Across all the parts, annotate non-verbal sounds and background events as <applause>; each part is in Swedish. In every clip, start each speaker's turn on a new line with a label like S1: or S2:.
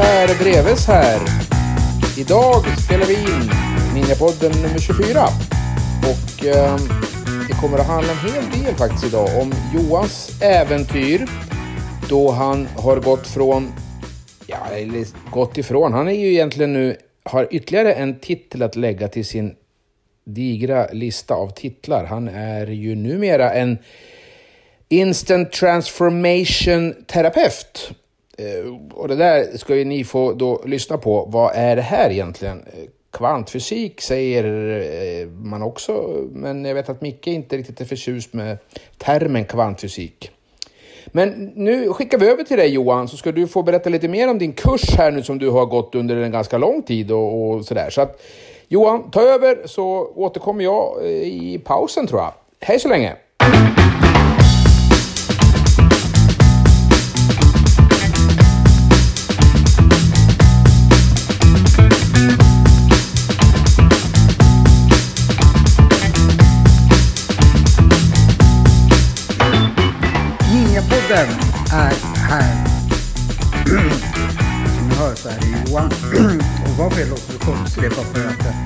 S1: Per Dreves här. Idag spelar vi in Ninjapodden nummer 24. Och eh, det kommer att handla en hel del faktiskt idag om Johans äventyr. Då han har gått från, ja, eller gått ifrån, han är ju egentligen nu, har ytterligare en titel att lägga till sin digra lista av titlar. Han är ju numera en Instant Transformation Terapeut. Eh, och det där ska ju ni få då lyssna på. Vad är det här egentligen? Eh, kvantfysik säger eh, man också, men jag vet att Micke inte riktigt är förtjust med termen kvantfysik. Men nu skickar vi över till dig Johan, så ska du få berätta lite mer om din kurs här nu som du har gått under en ganska lång tid och, och sådär. Så att Johan, ta över så återkommer jag eh, i pausen tror jag. Hej så länge!
S2: Ninjapodden är här. Som ni hör så är det Johan. Och varför jag låter så det är för att eh,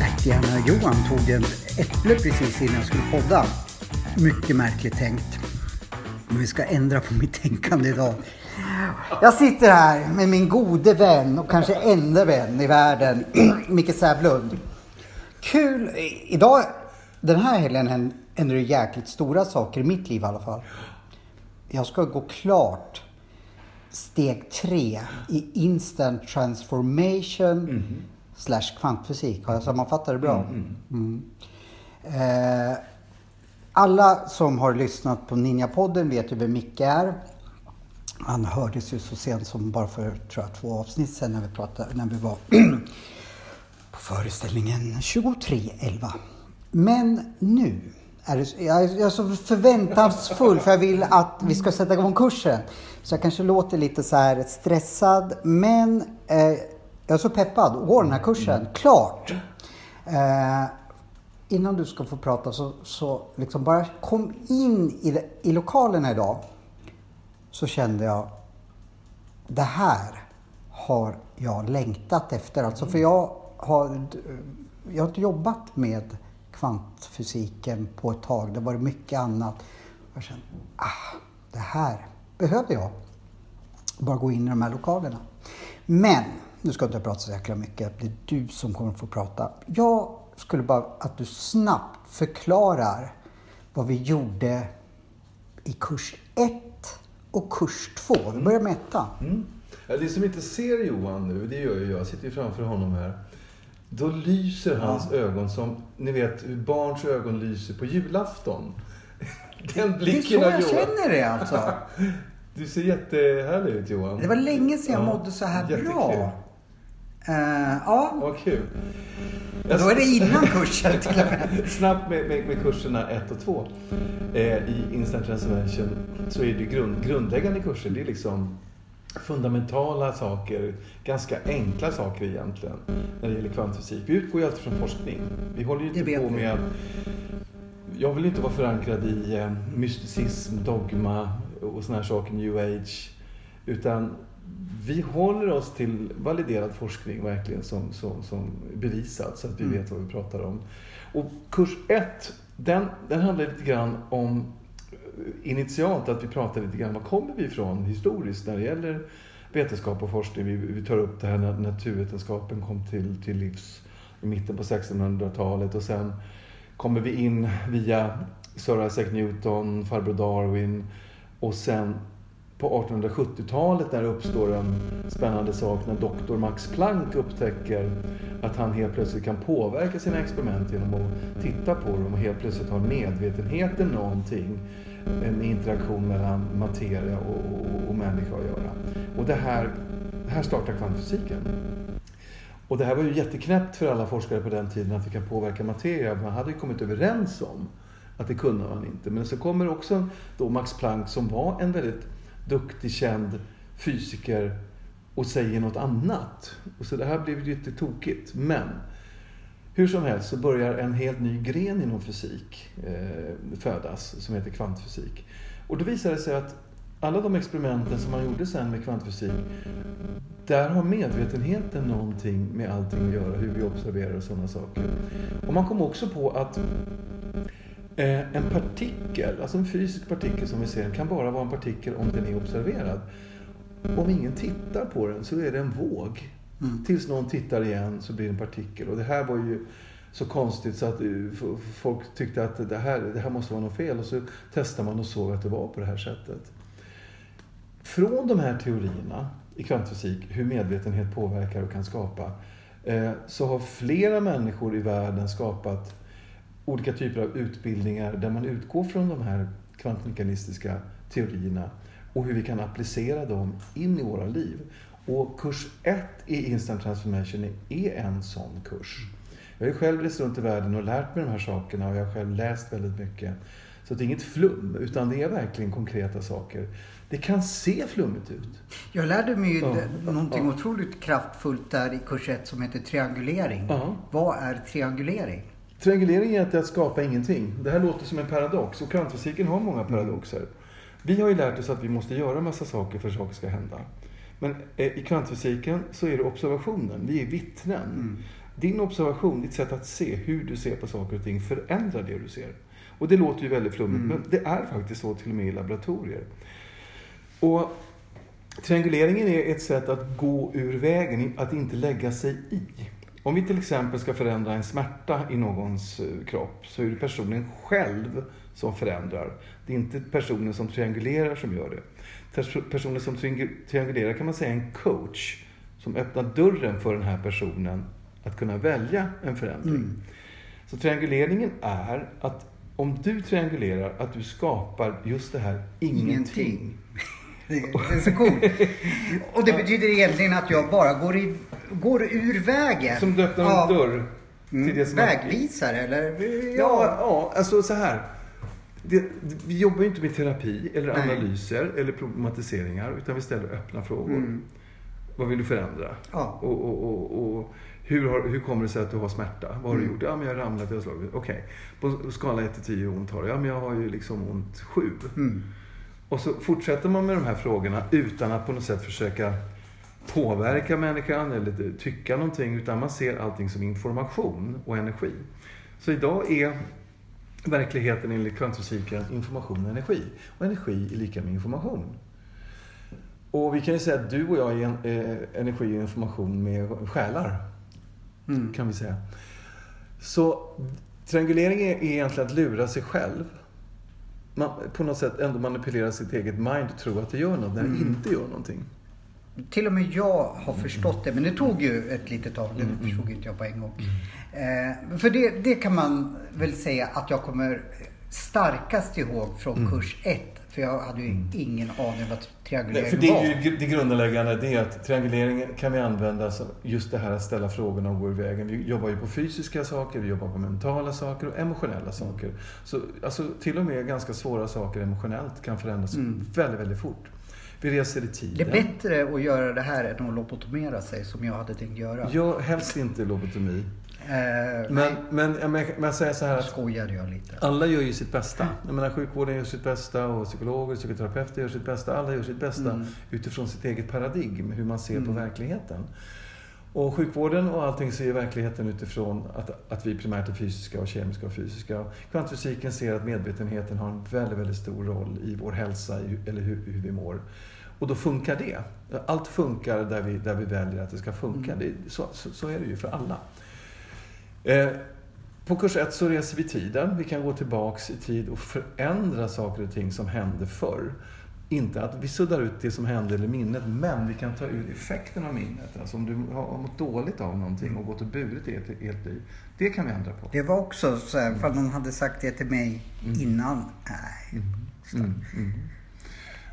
S2: äh, ärtgärna Johan tog en äpple precis innan jag skulle podda. Mycket märkligt tänkt. Men vi ska ändra på mitt tänkande idag. Jag sitter här med min gode vän och kanske enda vän i världen, <clears throat> Micke Sävlund. Kul! Idag, den här helgen händer det jäkligt stora saker i mitt liv i alla fall. Jag ska gå klart steg tre i instant transformation slash kvantfysik. Har jag sammanfattat det bra? Mm. Eh, alla som har lyssnat på Ninjapodden vet ju vem Micke är. Han hördes ju så sent som bara för tror jag, två avsnitt sedan när vi, pratade, när vi var <clears throat> på föreställningen 23.11. Men nu är jag är så förväntansfull för jag vill att vi ska sätta igång kursen. Så jag kanske låter lite så här stressad men eh, jag är så peppad att gå den här kursen. Klart! Eh, innan du ska få prata så, så liksom bara kom in i, i lokalerna idag. Så kände jag, det här har jag längtat efter. Alltså för jag har, jag har inte jobbat med kvantfysiken på ett tag. Det har varit mycket annat. Jag kände, ah, det här behöver jag. Bara gå in i de här lokalerna. Men, nu ska jag inte prata så jäkla mycket. Det är du som kommer få prata. Jag skulle bara att du snabbt förklarar vad vi gjorde i kurs 1 och kurs 2. Vi börjar med ettan.
S3: Mm. mm. Ja, det som inte ser Johan nu, det gör ju jag. Jag sitter ju framför honom här. Då lyser hans ögon som, ni vet barns ögon lyser på julafton. <laughs> Den
S2: Det är
S3: blicken
S2: så jag
S3: Johan.
S2: känner det alltså. <laughs>
S3: Du ser jättehärlig ut Johan.
S2: Det var länge sedan jag
S3: Ja,
S2: mådde så här
S3: jättekul.
S2: bra. Eh, ja,
S3: Vad kul.
S2: och då är det innan kursen till och med. <laughs>
S3: Snabbt med, med, med kurserna 1 och 2. Eh, I Instant Transformation så är det grund, grundläggande kurser. Det är liksom fundamentala saker, ganska enkla saker egentligen, när det gäller kvantfysik. Vi utgår ju alltid från forskning. Vi håller ju inte på med... Jag vill inte vara förankrad i eh, mysticism, dogma och såna här saker, new age. Utan vi håller oss till validerad forskning verkligen som, som, som bevisat så att vi
S2: Mm.
S3: vet vad vi pratar om. Och kurs 1, den, den handlar lite grann om initialt att vi pratar lite grann, var kommer vi ifrån historiskt när det gäller vetenskap och forskning? Vi, vi tar upp det här när naturvetenskapen kom till, till livs i mitten på 1600-talet och sen kommer vi in via Sir Isaac Newton, farbror Darwin och sen på 1870-talet när det uppstår en spännande sak när doktor Max Planck upptäcker att han helt plötsligt kan påverka sina experiment genom att titta på dem och helt plötsligt har medvetenheten någonting, en interaktion mellan materia och, och, och människa att göra. Och det här, här startar kvantfysiken. Och det här var ju jätteknäppt för alla forskare på den tiden att vi kan påverka materia. Man hade ju kommit överens om att det kunde man inte. Men så kommer också då Max Planck som var en väldigt duktig, känd fysiker och säger något annat. Och så det här blev lite tokigt. Men hur som helst så börjar en helt ny gren inom fysik eh, födas som heter kvantfysik. Och då visar det sig att alla de experimenten som man gjorde sen med kvantfysik, där har medvetenheten någonting med allting att göra, hur vi observerar och sådana saker. Och man kom också på att eh, en partikel, alltså en fysisk partikel som vi ser, kan bara vara en partikel om den är observerad. Om ingen tittar på den så är det en våg. Mm. Tills någon tittar igen så blir det en partikel. Och det här var ju så konstigt så att eh, folk tyckte att det här, det här måste vara något fel. Och så testade man och såg att det var på det här sättet. Från de här teorierna i kvantfysik, hur medvetenhet påverkar och kan skapa, eh, så har flera människor i världen skapat olika typer av utbildningar där man utgår från de här kvantmekanistiska teorierna och hur vi kan applicera dem in i våra liv. Och kurs 1 i Instant Transformation är en sån kurs. Jag har ju själv rest runt i världen och lärt mig de här sakerna och jag har själv läst väldigt mycket. Så det är inget flum, utan det är verkligen konkreta saker. Det kan se flummigt ut.
S2: Jag lärde mig ju ja. någonting ja. otroligt kraftfullt där i kurs 1 som heter triangulering. Ja. Vad är triangulering?
S3: Triangulering är att skapa ingenting. Det här låter som en paradox och kvantfysiken har många paradoxer. Vi har ju lärt oss att vi måste göra massa saker för att saker ska hända. Men eh, i kvantfysiken så är det observationen. Vi är vittnen. Mm. Din observation, ditt sätt att se hur du ser på saker och ting förändrar det du ser. Och det låter ju väldigt flummigt, mm. men det är faktiskt så till och med i laboratorier. Och trianguleringen är ett sätt att gå ur vägen, att inte lägga sig i. Om vi till exempel ska förändra en smärta i någons eh, kropp så är det personen själv som förändrar. Det är inte personen som triangulerar som gör det. Personen som triangulerar kan man säga en coach som öppnar dörren för den här personen att kunna välja en förändring. Mm. Så trianguleringen är att om du triangulerar, att du skapar just det här ingenting. ingenting. <laughs>
S2: Det är så coolt. <laughs> Och det betyder egentligen att jag bara går, i, går ur vägen.
S3: Som du öppnar en dörr.
S2: Till det som Vägvisare eller?
S3: Ja, ja, ja alltså så här. Det, vi jobbar ju inte med terapi eller Nej. analyser eller problematiseringar utan vi ställer öppna frågor. Mm. Vad vill du förändra? Ja. Och, och, och, och hur, har, hur kommer det sig att du har smärta? Vad har mm. du gjort? Ja, men jag har ramlat, jag har slagit. Okej. Okay. På skala 1 till 10 hur ont har du? Ja, men jag har ju liksom ont 7. Mm. Och så fortsätter man med de här frågorna utan att på något sätt försöka påverka människan eller tycka någonting. Utan man ser allting som information och energi. Så idag är verkligheten enligt kvantfysiken information och energi. Och energi är lika med information. Och vi kan ju säga att du och jag är eh, energi och information med själar. Mm. Kan vi säga. Så triangulering är egentligen att lura sig själv. Man, på något sätt ändå manipulera sitt eget mind och tro att det gör något när det mm. inte gör någonting.
S2: Till och med jag har förstått det, men det tog ju ett litet tag. Det mm. förstod inte jag på en gång. Mm. Eh, för det, det kan man väl säga att jag kommer starkast ihåg från mm. kurs 1. För jag hade ju mm. ingen aning vad triangulering
S3: Nej, för det är ju det grundläggande, det är att trianguleringen kan vi använda som just det här att ställa frågorna och gå i vägen. Vi jobbar ju på fysiska saker, vi jobbar på mentala saker och emotionella saker. Så alltså, till och med ganska svåra saker emotionellt kan förändras mm. väldigt, väldigt fort. Vi reser i tiden.
S2: Det är bättre att göra det här än att lobotomera sig som jag hade tänkt göra.
S3: Ja, helst inte lobotomi. Eh, men, men, men, men jag säger så här
S2: skojade jag lite.
S3: alla gör ju sitt bästa. Jag menar, sjukvården gör sitt bästa och psykologer, psykoterapeuter gör sitt bästa. Alla gör sitt bästa mm. utifrån sitt eget paradigm, hur man ser mm. på verkligheten. Och sjukvården och allting ser verkligheten utifrån att, att vi primärt är fysiska och kemiska och fysiska. Kvantfysiken ser att medvetenheten har en väldigt, väldigt stor roll i vår hälsa, eller hur, hur vi mår. Och då funkar det. Allt funkar där vi, där vi väljer att det ska funka. Mm. Det, så, så, så, är det ju för alla. Eh, på kurs 1 så reser vi tiden. Vi kan gå tillbaks i tid och förändra saker och ting som hände förr. Inte att vi suddar ut det som hände eller minnet, men vi kan ta ut effekten av minnet. Alltså om du har mått dåligt av någonting och gått och burit det i ett liv. Det kan vi ändra på.
S2: Det var också så här, ifall någon hade sagt det till mig mm. innan. Nej. Mm.
S3: Mm.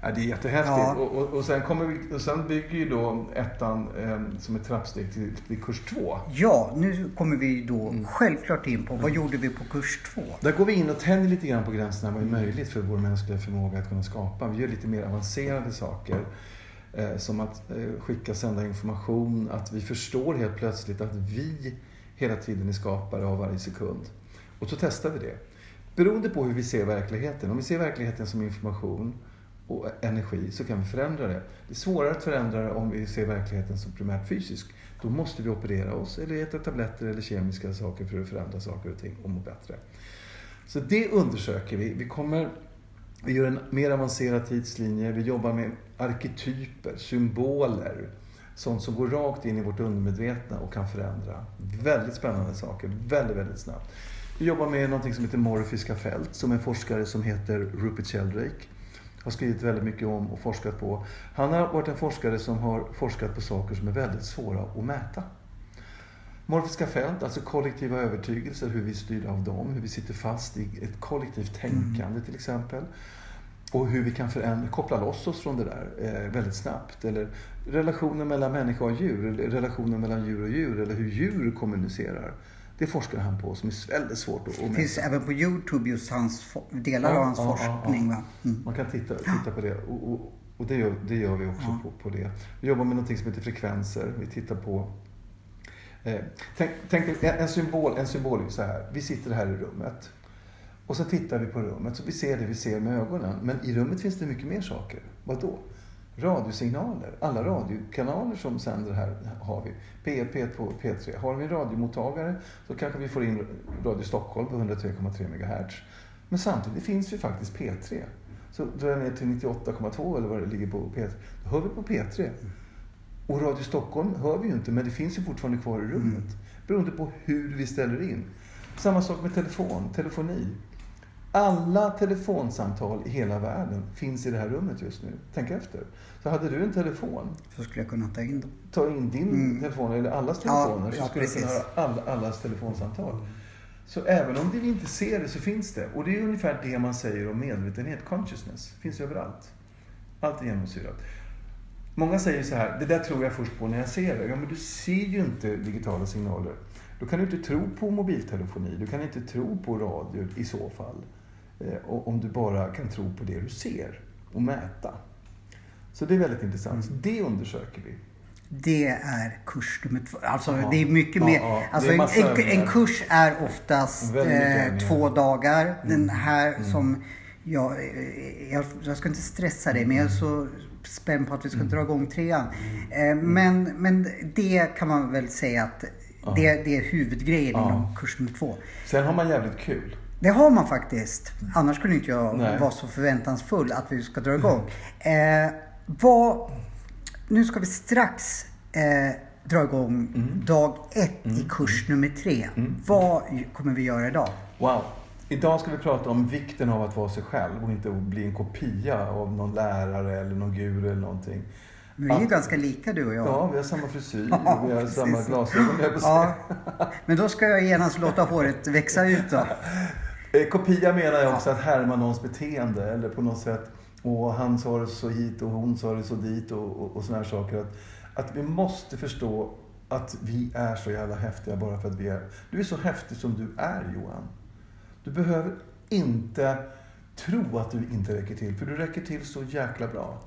S3: Mm. Ja, det är jättehäftigt.
S2: Ja.
S3: Och, och, och, sen kommer vi, och sen bygger ju då ettan eh, som ett trappsteg till, till kurs två.
S2: Ja, nu kommer vi då
S3: Mm.
S2: självklart in på vad gjorde vi på kurs två?
S3: Där går vi in och tänjer lite grann på gränserna vad är möjligt för vår mänskliga förmåga att kunna skapa. Vi gör lite mer avancerade saker. Eh, som att eh, skicka, sända information. Att vi förstår helt plötsligt att vi hela tiden är skapare av varje sekund. Och så testar vi det. Beroende på hur vi ser verkligheten. Om vi ser verkligheten som information och energi så kan vi förändra det. Det är svårare att förändra det om vi ser verkligheten som primärt fysisk. Då måste vi operera oss eller äta tabletter eller kemiska saker för att förändra saker och ting och må bättre. Så det undersöker vi. Vi, kommer, vi gör en mer avancerad tidslinje. Vi jobbar med arketyper, symboler. Sånt som går rakt in i vårt undermedvetna och kan förändra. Väldigt spännande saker, väldigt, väldigt snabbt. Vi jobbar med något som heter morfiska fält, som en forskare som heter Rupert Sheldrake har skrivit väldigt mycket om och forskat på. Han har varit en forskare som har forskat på saker som är väldigt svåra att mäta. Morfiska fält, alltså kollektiva övertygelser, hur vi styr av dem, hur vi sitter fast i ett kollektivt tänkande till exempel. Och hur vi kan förändra, koppla loss oss från det där eh, väldigt snabbt. Eller relationen mellan människa och djur, eller relationen mellan djur och djur, eller hur djur kommunicerar. Det forskar han på som är väldigt svårt att
S2: Det finns
S3: mäta.
S2: även på Youtube just hans, delar
S3: Ja,
S2: av hans
S3: ja,
S2: forskning.
S3: ja.
S2: Mm.
S3: Man kan titta, titta på det. Och, och, och det, gör, det gör vi också på, på det. Vi jobbar med något som heter frekvenser. Vi tittar på... Eh, tänk, tänk en, en symbol, en symbol är så här. Vi sitter här i rummet. Och så tittar vi på rummet. Så vi ser det vi ser med ögonen. Men i rummet finns det mycket mer saker. Vad då? Radiosignaler. Alla radiokanaler som sänder här har vi. P1, P2, P3. Har vi en radiomottagare så kanske vi får in Radio Stockholm på 103,3 MHz. Men samtidigt finns ju faktiskt P3. Så drar jag ner till 98,2 eller vad det ligger på P3. Då hör vi på P3. Och Radio Stockholm hör vi ju inte, men det finns ju fortfarande kvar i rummet. Beroende på hur vi ställer in. Samma sak med telefon, telefoni. Alla telefonsamtal i hela världen finns i det här rummet just nu. Tänk efter. Så hade du en telefon,
S2: Så skulle jag kunna ta in dem.
S3: ta in din
S2: Mm.
S3: telefon eller allas
S2: Ja,
S3: telefoner så
S2: ja,
S3: skulle du kunna
S2: precis.
S3: höra alla, allas telefonsamtal. Så även om vi inte ser det så finns det. Och det är ungefär det man säger om medvetenhet, consciousness. finns överallt. Allt är genomsyrat. Många säger så här, det där tror jag först på när jag ser det. Ja, men du ser ju inte digitala signaler. Då kan du inte tro på mobiltelefoni, du kan inte tro på radio i så fall. Eh, om du bara kan tro på det du ser och mäta. Så det är väldigt intressant. Så det undersöker vi.
S2: Det är kurs nummer två. Alltså
S3: Ja.
S2: det är mycket
S3: Ja,
S2: mer.
S3: ja.
S2: Alltså en, en, en kurs är oftast eh, två dagar.
S3: Mm.
S2: Den här som jag, eh, jag, jag ska inte stressa dig men jag är så spänd på att vi ska
S3: Mm.
S2: dra igång trean. Eh, men, men det kan man väl säga att det, det är huvudgrejen inom kurs nummer två.
S3: Sen har man jävligt kul.
S2: Det har man faktiskt. Annars skulle inte jag
S3: Nej.
S2: vara så förväntansfull att vi ska dra igång. Eh, vad, nu ska vi strax eh, dra igång
S3: Mm.
S2: dag ett i kurs nummer tre. Vad kommer vi göra idag?
S3: Wow. Idag ska vi prata om vikten av att vara sig själv och inte bli en kopia av någon lärare eller någon guru eller någonting.
S2: Men vi är ju
S3: Att-
S2: ganska lika du och jag.
S3: Ja, vi har samma frisyr <laughs>
S2: Ja,
S3: och vi har samma
S2: precis.
S3: glasögon, att säga.
S2: Ja. Men då ska jag genast låta håret växa ut då. <laughs>
S3: Eh, Kopia menar jag också att härma någons beteende eller på något sätt. Och han sa det så hit och hon sa det så dit och, och, och såna här saker. Att, att vi måste förstå att vi är så jävla häftiga bara för att vi är. Du är så häftig som du är Johan. Du behöver inte tro att du inte räcker till. För du räcker till så jäkla bra.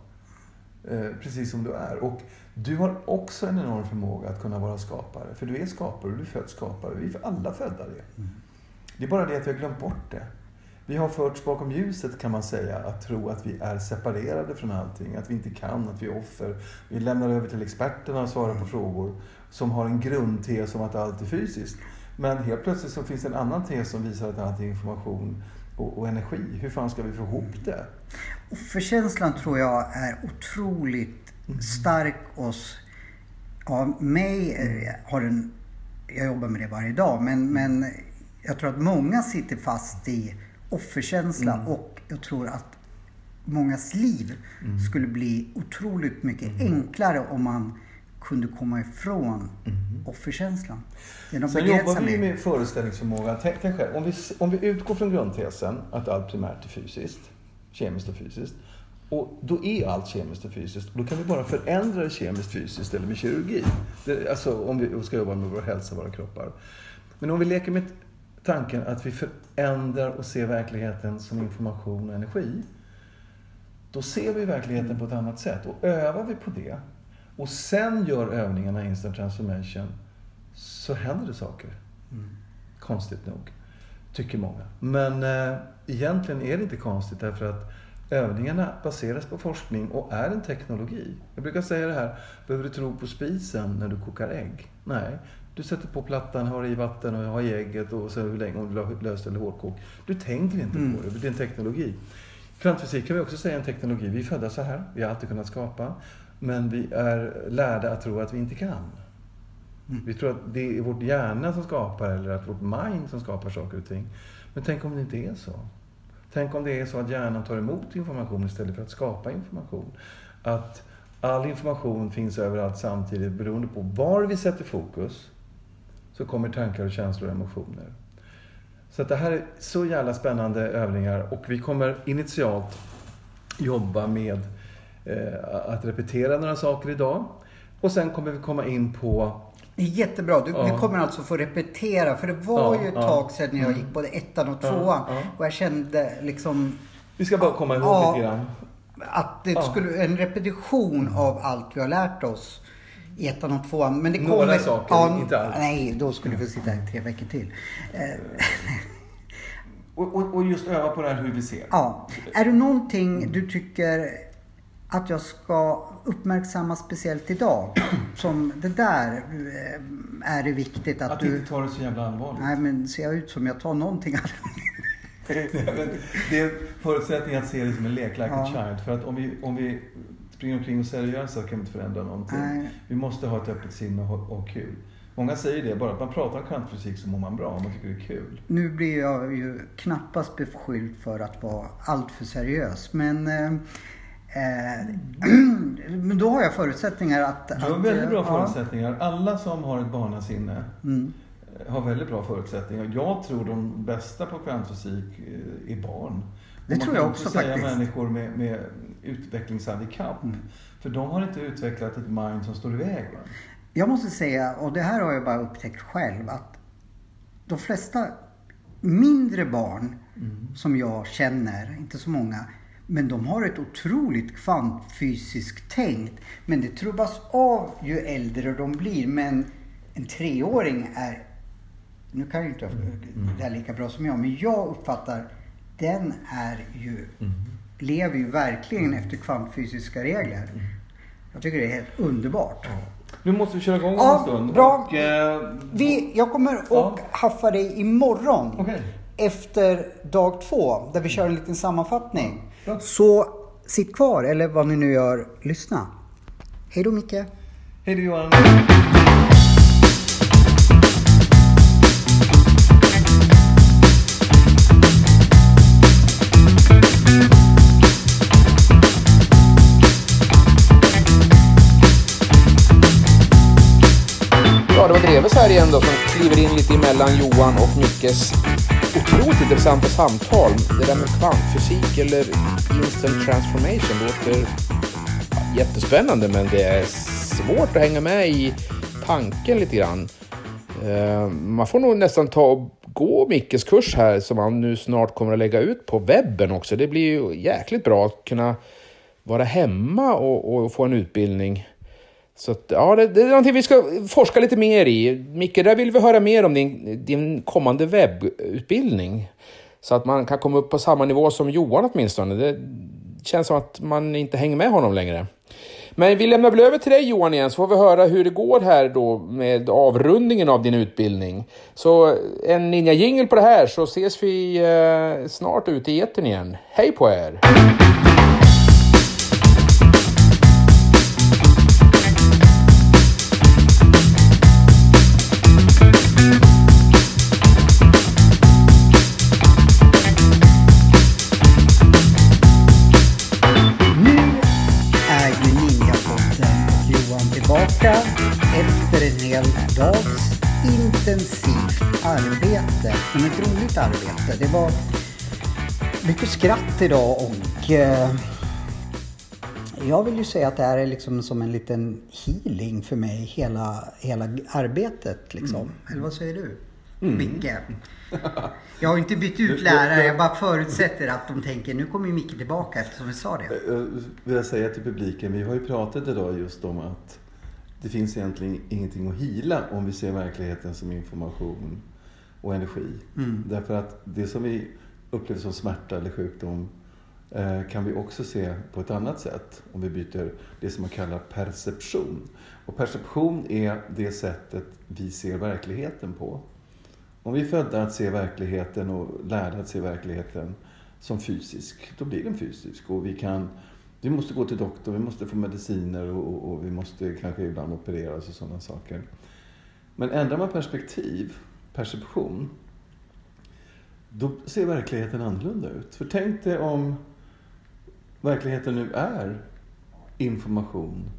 S3: Eh, precis som du är. Och du har också en enorm förmåga att kunna vara skapare. För du är skapare och du är född skapare. Vi är alla födda det. Det är bara det att vi har glömt bort det. Vi har förts bakom ljuset kan man säga, att tro att vi är separerade från allting, att vi inte kan, att vi är offer. Vi lämnar över till experterna att svara på frågor som har en grundtes om att allt är fysiskt. Men helt plötsligt så finns det en annan tes som visar att allt är information och, och energi. Hur fan ska vi få ihop det?
S2: Offerkänslan tror jag är otroligt stark hos ja, mig. Har den, jag jobbar med det varje dag, men, men jag tror att många sitter fast i offerkänsla och jag tror att mångas liv skulle bli otroligt mycket enklare om man kunde komma ifrån offerkänslan. Genom
S3: Sen jobbar vi med föreställningsförmåga. Tänk, tänk själv, om vi, om vi utgår från grundtesen att allt primärt är fysiskt, kemiskt och fysiskt. Och då är allt kemiskt och fysiskt. Och då kan vi bara förändra det kemiskt fysiskt eller med kirurgi. Det, alltså om vi ska jobba med vår hälsa, våra kroppar. Men om vi leker med tanken att vi förändrar och ser verkligheten som information och energi. Då ser vi verkligheten på ett annat sätt. Och övar vi på det och sen gör övningarna instant transformation så händer det saker. Mm. Konstigt nog, tycker många. Men eh, egentligen är det inte konstigt därför att övningarna baseras på forskning och är en teknologi. Jag brukar säga det här, behöver du tro på spisen när du kokar ägg? Nej, du sätter på plattan, har i vatten och har i ägget och så hur länge, om du löst eller hårdkok. Du tänker inte mm. på det, det är en teknologi. Kvantfysik kan vi också säga är en teknologi. Vi är födda så här, vi har alltid kunnat skapa. Men vi är lärda att tro att vi inte kan. Mm. Vi tror att det är vårt hjärna som skapar eller att vårt mind som skapar saker och ting. Men tänk om det inte är så? Tänk om det är så att hjärnan tar emot information istället för att skapa information. Att all information finns överallt samtidigt beroende på var vi sätter fokus så kommer tankar och känslor och emotioner. Så det här är så jävla spännande övningar och vi kommer initialt jobba med eh, att repetera några saker idag. Och sen kommer vi komma in på
S2: Jättebra. Du, ja. du kommer alltså få repetera. För det var ja, ju ett tag sedan jag mm. gick både ettan och tvåan. Ja, och jag kände liksom...
S3: Vi ska bara komma ihåg lite grann.
S2: Att det skulle, en repetition av allt vi har lärt oss i ettan och tvåan. Men det
S3: kommer, Några saker, ja, inte allt.
S2: Nej, då skulle vi sitta här tre veckor till.
S3: och, och, och, just öva på det här hur vi ser.
S2: Ja. Är det någonting du tycker att jag ska uppmärksamma speciellt idag? Som det där eh, är det viktigt att,
S3: att
S2: du...
S3: Att inte ta det så jävla allvarligt.
S2: Nej, men ser jag ut som jag tar någonting
S3: allvarligt? <laughs> det är förutsättningen att se det som en lek, like ja. a child. För att om vi, om vi springer omkring och seriösa kan vi inte förändra någonting. Nej. Vi måste ha ett öppet sinne och och kul. Många säger det, bara att man pratar om kvantfysik så mår man bra, man tycker det är kul.
S2: Nu blir jag ju knappast beskylld för att vara alltför seriös, men eh, <clears throat> men då har jag förutsättningar att...
S3: Du har väldigt bra ja. förutsättningar. Alla som har ett barnasinne mm. har väldigt bra förutsättningar. Jag tror de bästa på kvantfysik eh, är barn.
S2: Det tror jag också
S3: säga
S2: faktiskt.
S3: människor med, med utvecklingshandikapp. Mm. För de har inte utvecklat ett mind som står i vägen.
S2: Jag måste säga, och det här har jag bara upptäckt själv, att de flesta mindre barn mm. som jag känner, inte så många, men de har ett otroligt kvantfysiskt tänkt. Men det trubbas av ju äldre de blir. Men en treåring är, nu kan ju inte jag mm. det här lika bra som jag, men jag uppfattar den är ju, mm. Lever ju verkligen efter kvantfysiska regler. Jag tycker det är helt underbart.
S3: Nu måste vi köra igång ja, en stund.
S2: Bra. Och, eh... vi, jag kommer att ja. haffa dig imorgon.
S3: Okay.
S2: Efter dag två, där vi kör en liten sammanfattning. Ja. Så sitt kvar, eller vad ni nu gör, lyssna. Hej då Micke.
S3: Hej då Johan.
S1: Dreves här igen då som kliver in lite emellan Johan och Mickes otroligt intressanta samtal. Det där med kvantfysik eller instant transformation låter jättespännande men det är svårt att hänga med i tanken lite grann. Eh, man får nog nästan ta och gå Mickes kurs här som han nu snart kommer att lägga ut på webben också. Det blir ju jäkligt bra att kunna vara hemma och, och få en utbildning så att, ja, det, det, är någonting vi ska forska lite mer i. Micke, där vill vi höra mer om din, din kommande webbutbildning. Så att man kan komma upp på samma nivå som Johan åtminstone. Det känns som att man inte hänger med honom längre. Men vi lämnar väl över till dig Johan igen, så får vi höra hur det går här då med avrundningen av din utbildning. Så en ninja jingle på det här, så ses vi eh, snart ute i etern igen. Hej på er!
S2: Dags intensivt arbete, men ett roligt arbete. Det var mycket skratt idag och eh, Jag vill ju säga att det här är liksom som en liten healing för mig, hela, hela arbetet. Liksom.
S3: Mm.
S2: Eller vad säger du? Micke? <laughs> Jag har inte bytt ut lärare, jag bara förutsätter att de tänker nu kommer ju Micke tillbaka eftersom vi sa det.
S3: Jag vill jag säga till publiken, vi har ju pratat idag just om att det finns egentligen ingenting att hila om vi ser verkligheten som information och energi. Därför att det som vi upplever som smärta eller sjukdom eh, kan vi också se på ett annat sätt om vi byter det som man kallar perception. Och perception är det sättet vi ser verkligheten på. Om vi är födda att se verkligheten och lärda att se verkligheten som fysisk, då blir den fysisk. Och vi, kan, vi måste gå till doktorn, vi måste få mediciner och, och, och vi måste kanske ibland opereras och sådana saker. Men ändrar man perspektiv, perception, då ser verkligheten annorlunda ut. För tänk dig om verkligheten nu är information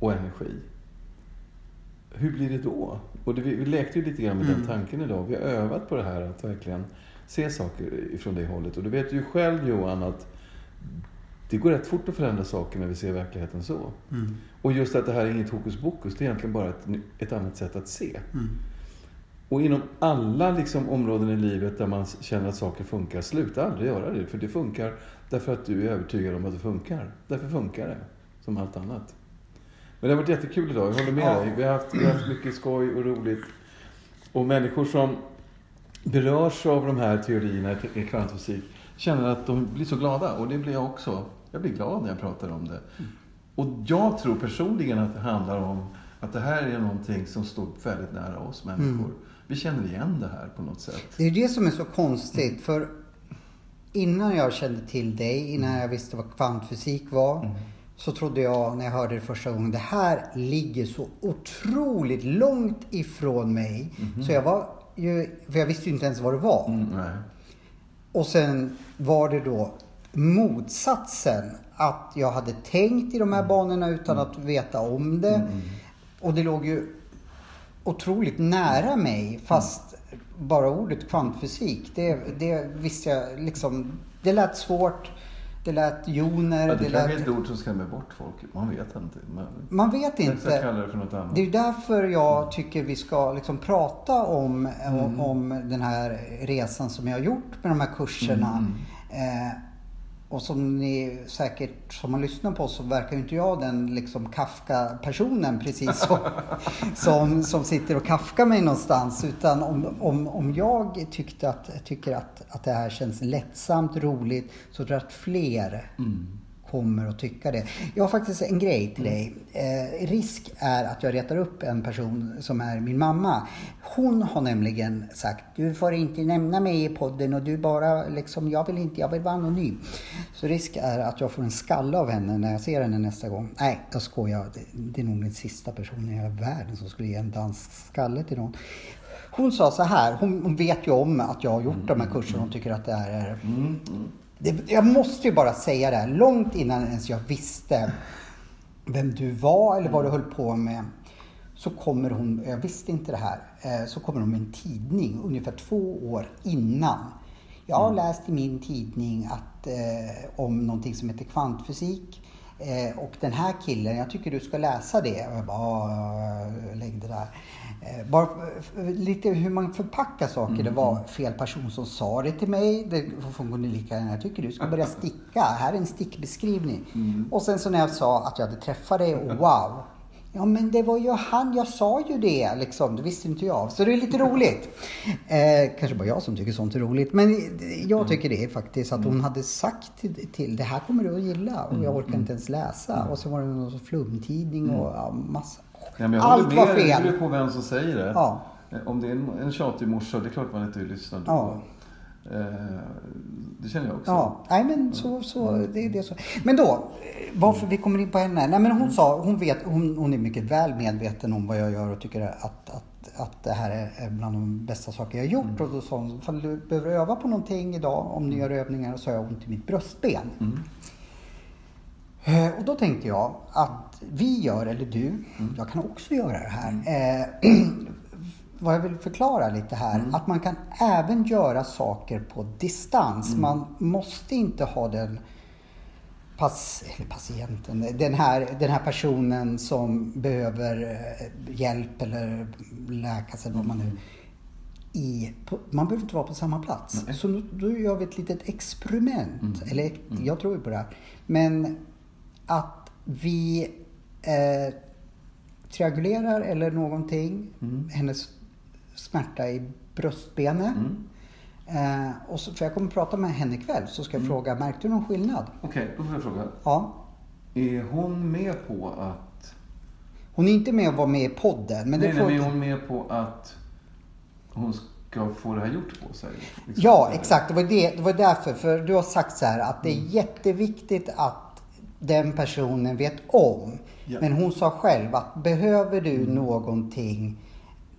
S3: och energi. Hur blir det då? Och det, vi, vi lekte ju lite grann med den tanken idag. Vi har övat på det här att verkligen se saker ifrån det hållet. Och du vet ju själv Johan att det går rätt fort att förändra saker när vi ser verkligheten så. Och just att det här är inget hokus pokus, det är egentligen bara ett, ett annat sätt att se. Och inom alla liksom, områden i livet där man känner att saker funkar, sluta aldrig göra det. För det funkar därför att du är övertygad om att det funkar. Därför funkar det, som allt annat. Men det har varit jättekul idag, jag håller med
S2: Ja.
S3: dig. Vi har, haft, vi har haft mycket skoj och roligt. Och människor som berörs av de här teorierna i kvantfysik känner att de blir så glada. Och det blir jag också. Jag blir glad när jag pratar om det. Och jag tror personligen att det handlar om att det här är någonting som står väldigt nära oss människor. Vi känner igen det här på något sätt.
S2: Det är det som är så konstigt. För innan jag kände till dig, innan jag visste vad kvantfysik var. Så trodde jag när jag hörde det första gången, det här ligger så otroligt långt ifrån mig. Så jag var ju, för jag visste ju inte ens vad det var.
S3: Mm.
S2: Och sen var det då motsatsen. Att jag hade tänkt i de här banorna utan att veta om det. Och det låg ju otroligt nära mig. Fast bara ordet kvantfysik, det, det visste jag liksom. Det lät svårt. Det lät joner.
S3: Ja,
S2: det
S3: det kanske är
S2: lät...
S3: ett ord som skrämmer bort folk. Man vet inte. Man,
S2: Man vet inte.
S3: det.
S2: Det är därför jag tycker vi ska liksom prata om, om, om den här resan som jag har gjort med de här kurserna. Eh, och som ni säkert, som har lyssnat på så verkar ju inte jag den liksom Kafka-personen precis som, <laughs> som, som sitter och kafkar mig någonstans. Utan om, om, om jag tyckte att, tycker att, att det här känns lättsamt, roligt, så tror jag att fler kommer att tycka det. Jag har faktiskt en grej till dig. Eh, risk är att jag retar upp en person som är min mamma. Hon har nämligen sagt, du får inte nämna mig i podden och du bara liksom, jag vill inte, jag vill vara anonym. Så risk är att jag får en skalle av henne när jag ser henne nästa gång. Nej, jag skojar. Det, det är nog den sista personen i hela världen som skulle ge en dansk skalle till någon. Hon sa så här, hon, hon vet ju om att jag har gjort de här kurserna. Hon tycker att det här är det, jag måste ju bara säga det här, långt innan ens jag visste vem du var eller vad du höll på med. Så kommer hon, jag visste inte det här, eh, så kommer hon med en tidning ungefär två år innan. Jag har läst i min tidning att, eh, om någonting som heter kvantfysik. Eh, och den här killen, jag tycker du ska läsa det. Och jag bara, "Ja, lägg det där. Eh, bara eh, lite hur man förpackar saker. Det var fel person som sa det till mig. Det ni lika gärna. Jag tycker du ska börja sticka. Här är en stickbeskrivning. Och sen så när jag sa att jag hade träffat dig och wow. Ja men det var ju han, jag sa ju det liksom. Det visste inte jag. Så det är lite roligt. <laughs> Eh, kanske bara jag som tycker sånt är roligt. Men jag tycker det faktiskt att hon hade sagt till, till det här kommer du att gilla. Och jag orkar inte ens läsa. Och så var det någon flumtidning och ja, massa.
S3: Ja, men jag
S2: Allt var
S3: med dig.
S2: fel.
S3: Det beror på vem som säger det.
S2: Ja.
S3: Eh, Om det är en, en tjatig morsa, det är klart man inte lyssnar då.
S2: Ja.
S3: Eh, det känner jag också.
S2: Ja, nej men så, så det är det så. Men då, varför vi kommer in på henne? Nej men hon sa, hon vet, hon, hon är mycket väl medveten om vad jag gör och tycker att, att, att det här är- bland de bästa saker jag har gjort. Och då sa hon, ifall du behöver öva på någonting idag, om ni gör övningar, så har jag ont i mitt bröstben. Eh, Och då tänkte jag att vi gör, eller du, jag kan också göra det här. Eh, <clears throat> vad jag vill förklara lite här, att man kan även göra saker på distans. Man måste inte ha den pass, eller patienten, den här, den här personen som behöver eh, hjälp eller läkas eller vad man nu i, på, man behöver inte vara på samma plats.
S3: Nej.
S2: Så då, då gör vi ett litet experiment.
S3: Mm.
S2: Eller jag tror ju på det här. Men att vi eh, triangulerar eller någonting,
S3: Mm.
S2: hennes smärta i bröstbenet.
S3: Mm.
S2: Eh, och så, för jag kommer att prata med henne ikväll så ska jag
S3: Mm.
S2: fråga, märkte du någon skillnad?
S3: Okej, då får jag fråga.
S2: Ja.
S3: Är hon med på att...
S2: Hon är inte med och var med i podden. Men
S3: nej, nej,
S2: får...
S3: men är hon med på att hon ska få det här gjort på sig? Liksom?
S2: Ja, exakt. Det var, det, det var därför. För du har sagt så här att det är jätteviktigt att den personen vet om.
S3: Ja.
S2: Men hon sa själv att behöver du
S3: Mm.
S2: någonting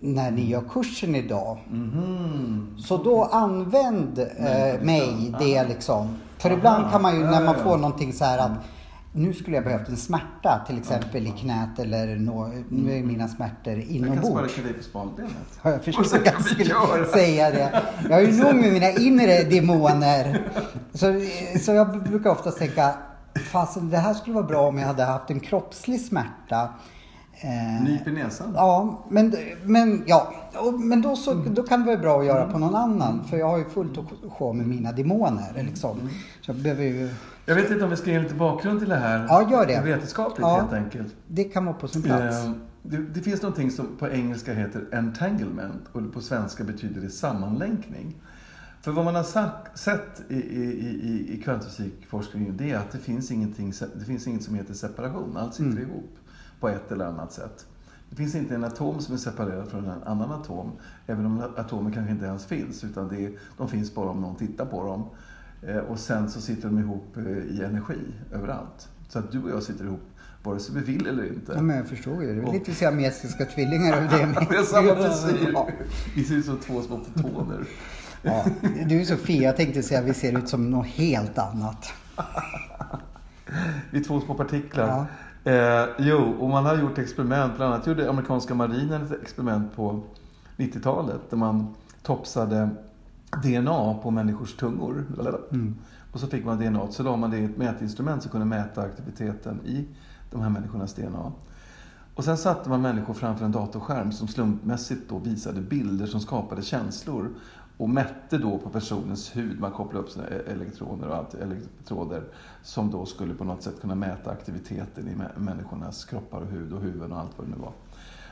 S2: när ni gör kursen idag.
S3: Mhm.
S2: Så då använd eh, mig det liksom. För
S3: Aha.
S2: ibland kan man ju när man får någonting så här att nu skulle jag behövt en smärta till exempel i knät eller nå, nu är mina smärtor
S3: Jag kan
S2: inombords.
S3: sparka dig på smalbenet.
S2: Ja, jag förstod att jag skulle
S3: göra.
S2: säga det. Jag har ju nog med mina inre <laughs> demoner. Så, så jag brukar ofta tänka, fasen det här skulle vara bra om jag hade haft en kroppslig smärta. Eh,
S3: Nyp i näsan.
S2: Ja, men, men, ja. Men då, så,
S3: Mm.
S2: då kan det vara bra att göra på någon annan. För jag har ju fullt sjå med mina demoner.
S3: Mm.
S2: Liksom. Så jag behöver ju,
S3: Jag vet inte om vi ska ge lite bakgrund till det här.
S2: Ja, gör det.
S3: Vetenskapligt
S2: Ja.
S3: helt enkelt.
S2: det kan vara på sin plats.
S3: Eh, Det, det finns någonting som på engelska heter entanglement och på svenska betyder det sammanlänkning. För vad man har sagt, sett i, i, i, kvantfysikforskningen det är att det finns, ingenting, det finns inget som heter separation. Allt sitter
S2: Mm.
S3: ihop på ett eller annat sätt. Det finns inte en atom som är separerad från en annan atom. Även om atomer kanske inte ens finns. Utan det är, de finns bara om någon tittar på dem. Eh, och sen så sitter de ihop eh, i energi överallt. Så att du och jag sitter ihop vare sig vi vill eller inte.
S2: Ja, men jag förstår ju. Det är
S3: Och-
S2: lite siamesiska tvillingar över det. <laughs>
S3: Vi har samma frisyr.
S2: Ja.
S3: Vi ser ut som två små fotoner.
S2: Ja, du är så fin. Jag tänkte säga att vi ser ut som något helt annat.
S3: Vi är två små partiklar.
S2: Ja.
S3: Eh, jo, och man har gjort experiment. Bland annat gjorde amerikanska marinen ett experiment på 90-talet. Där man topsade DNA på människors tungor.
S2: Mm.
S3: Och så fick man DNA. Så la man det i ett mätinstrument som kunde mäta aktiviteten i de här människornas DNA. Och sen satte man människor framför en datorskärm som slumpmässigt då visade bilder som skapade känslor. Och mätte då på personens hud, man kopplade upp sina e- elektroner och allt, elektroder som då skulle på något sätt kunna mäta aktiviteten i människornas kroppar och hud och huvuden och allt vad det nu var.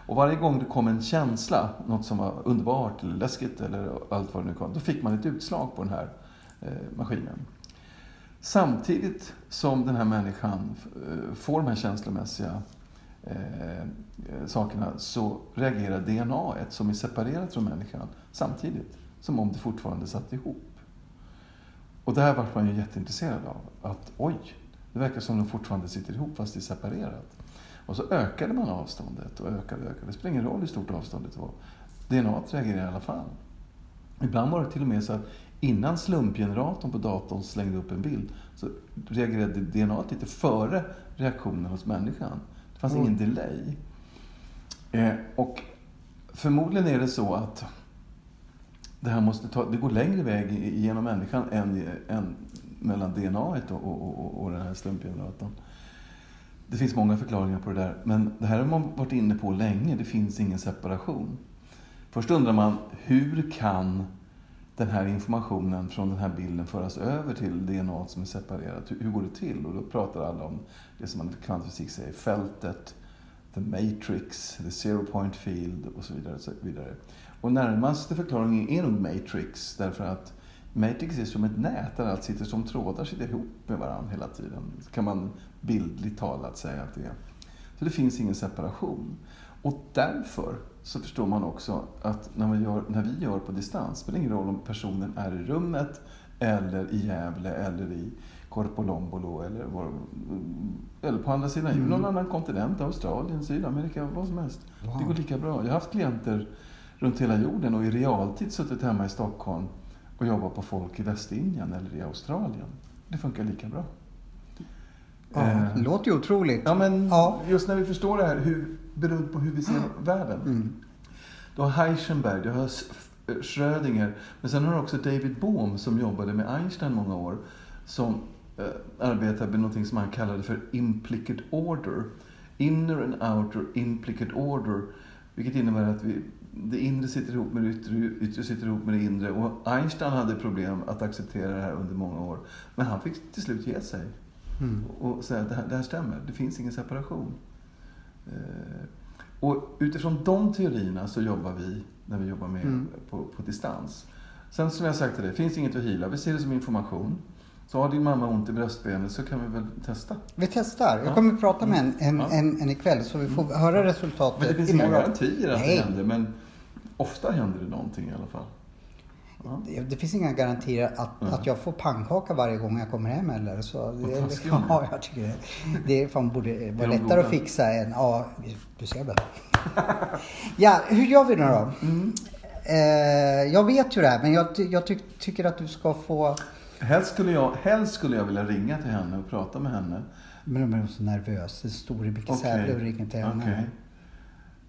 S3: Och varje gång det kom en känsla, något som var underbart eller läskigt eller allt vad det nu kom, då fick man ett utslag på den här eh, maskinen. Samtidigt som den här människan eh, får de här känslomässiga eh, eh, sakerna så reagerar DNA som är separerat från människan samtidigt som om det fortfarande satt ihop. Och det här var man ju jätteintresserad av. Att oj, det verkar som de fortfarande sitter ihop fast det är separerat. Och så ökade man avståndet och ökade och ökade. Det spelar ingen roll hur stort avståndet var. DNA reagerar i alla fall. Ibland var det till och med så att innan slumpgeneratorn på datorn slängde upp en bild så reagerade DNA lite före reaktionen hos människan. Det fanns
S2: Mm.
S3: ingen delay. Eh, och förmodligen är det så att det här måste ta, det går längre väg genom människan än, än mellan DNA och, och, och, och den här slumpgeneratorn. Det finns många förklaringar på det där, men det här har man varit inne på länge. Det finns ingen separation. Först undrar man, hur kan den här informationen från den här bilden föras över till DNA som är separerat? Hur, hur går det till? Och då pratar alla om det som man i kvantfysik säger, fältet, the matrix, the zero point field och så vidare. Och, så vidare och närmaste förklaringen är nog matrix, därför att matrix är som ett nät där allt sitter som trådar sitter ihop med varandra hela tiden. kan man bildligt talat säga att det är. Så det finns ingen separation. Och därför så förstår man också att när, man gör, när vi gör på distans, spelar ingen roll om personen är i rummet eller i Gävle eller i Korpolombolo eller, var, eller på andra sidan mm. någon annan kontinent, Australien, Sydamerika, vad som helst.
S2: Wow.
S3: Det går lika bra. Jag har haft klienter runt hela jorden och i realtid suttit hemma i Stockholm och jobbat på folk i Västindien eller i Australien. Det funkar lika bra.
S2: Ja,
S3: Eh,
S2: det låter ju otroligt.
S3: Ja, men
S2: Ja.
S3: just när vi förstår det här, hur, beroende på hur vi ser världen.
S2: Mm.
S3: Du har Heisenberg, du har Schrödinger, men sen har du också David Bohm som jobbade med Einstein många år. Som eh, arbetade med någonting som han kallade för implicate order. Inner and outer implicate order. Vilket innebär att vi, det inre sitter ihop med det yttre, yttre sitter ihop med det inre. Och Einstein hade problem att acceptera det här under många år. Men han fick till slut ge sig.
S2: Mm.
S3: Och säga att det här, det här stämmer, det finns ingen separation. Eh, och utifrån de teorierna så jobbar vi när vi jobbar med
S2: Mm.
S3: på, på distans. Sen som jag sagt till dig, finns inget att hila. Vi ser det som information. Så har din mamma ont i bröstbenet så kan vi väl testa.
S2: Vi testar. Jag
S3: Ja.
S2: kommer att prata med en, en,
S3: Ja.
S2: en, en ikväll så vi får höra resultatet
S3: Men det finns inga
S2: imorgon.
S3: garantier att
S2: Nej.
S3: det händer. Men ofta händer det någonting i alla fall. Ja.
S2: Det, finns inga garantier att,
S3: Mm.
S2: att jag får pannkaka varje gång jag kommer hem eller så. Det, är-
S3: taskig <laughs>
S2: ja, jag tycker det. Det fan borde vara lättare att fixa än, ja, du ser väl. ja, hur gör vi nu då?
S3: Mm.
S2: Eh, jag vet ju det här men jag, jag ty, tycker att du ska få...
S3: Helst, skulle jag, helst skulle jag vilja ringa till henne och prata med henne.
S2: Men de är så nervös. Det står i Micke
S3: Okej.
S2: Sävle och ringer till henne.
S3: Okej.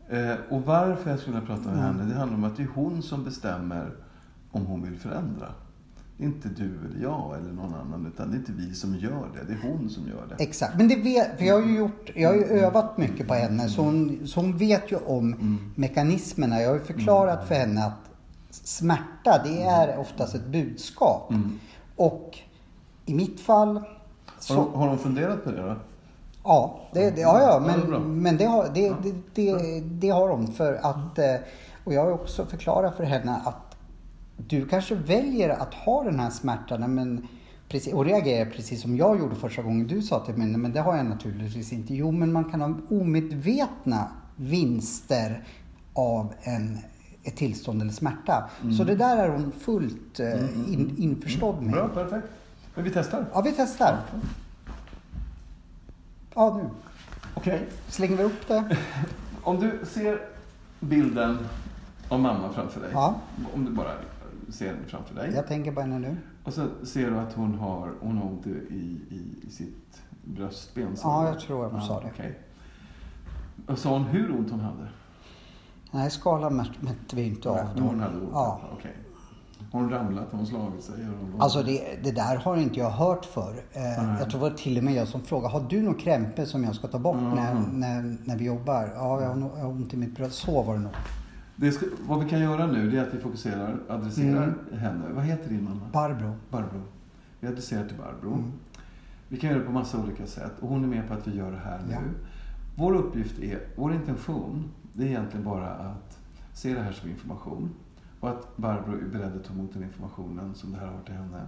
S3: Eh, och varför jag skulle prata med
S2: Mm.
S3: henne, det handlar om att det är hon som bestämmer om hon vill förändra. Det är inte du eller jag eller någon annan, utan det är inte vi som gör det. Det är hon som gör det.
S2: Exakt, men det vet, för jag har ju gjort, jag har ju övat mycket på henne så hon, så hon vet ju om
S3: Mm.
S2: mekanismerna. Jag har ju förklarat för henne att smärta det är oftast ett budskap.
S3: Mm.
S2: Och i mitt fall
S3: Har,
S2: så,
S3: hon, har hon funderat på det då?
S2: Ja, det, det, ja, ja,
S3: Ja, det
S2: men, men det, har, det, det, det, det har hon för att, eh, och jag har också förklarat för henne att du kanske väljer att ha den här smärtan men precis, och reagerar precis som jag gjorde första gången du sa till mig, "Nej, men det har jag naturligtvis inte. Jo, men man kan ha omedvetna vinster av en, ett tillstånd eller smärta. Så det där är hon fullt eh, in, införstådd med.
S3: Bra, perfekt. Men vi testar.
S2: Ja, vi testar. Ja, nu
S3: Okej.
S2: slänger vi upp det.
S3: Om du ser bilden av mamma framför dig.
S2: Ja.
S3: Om du bara ser den framför dig.
S2: Jag tänker på henne nu.
S3: Och så ser du att hon har, hon har ont i, i, i sitt bröstben. sa
S2: Ja, jag tror jag sa det.
S3: okej. Och sa hon hur ont hon hade?
S2: Nej, skalan mätte vi inte av.
S3: men hon hade ont.
S2: Ja.
S3: Okej. Har hon ramlat? Har hon slagit sig? Hon
S2: Alltså det, det där har inte jag hört för. Eh, jag tror det var till och med jag som frågade, har du någon krämpe som jag ska ta bort när, när, när vi jobbar? Ja, jag har, nog- jag har ont i mitt bröst. Så var det nog.
S3: det ska, vad vi kan göra nu det är att vi fokuserar, adresserar
S2: Mm.
S3: henne. Vad heter din mamma?
S2: Barbro.
S3: Barbro. Vi adresserar till Barbro.
S2: Mm.
S3: Vi kan göra det på massa olika sätt och hon är med på att vi gör det här nu.
S2: Ja.
S3: Vår uppgift är, vår intention, det är egentligen bara att se det här som information. Och att Barbro är beredd att ta emot den informationen som det här har till henne.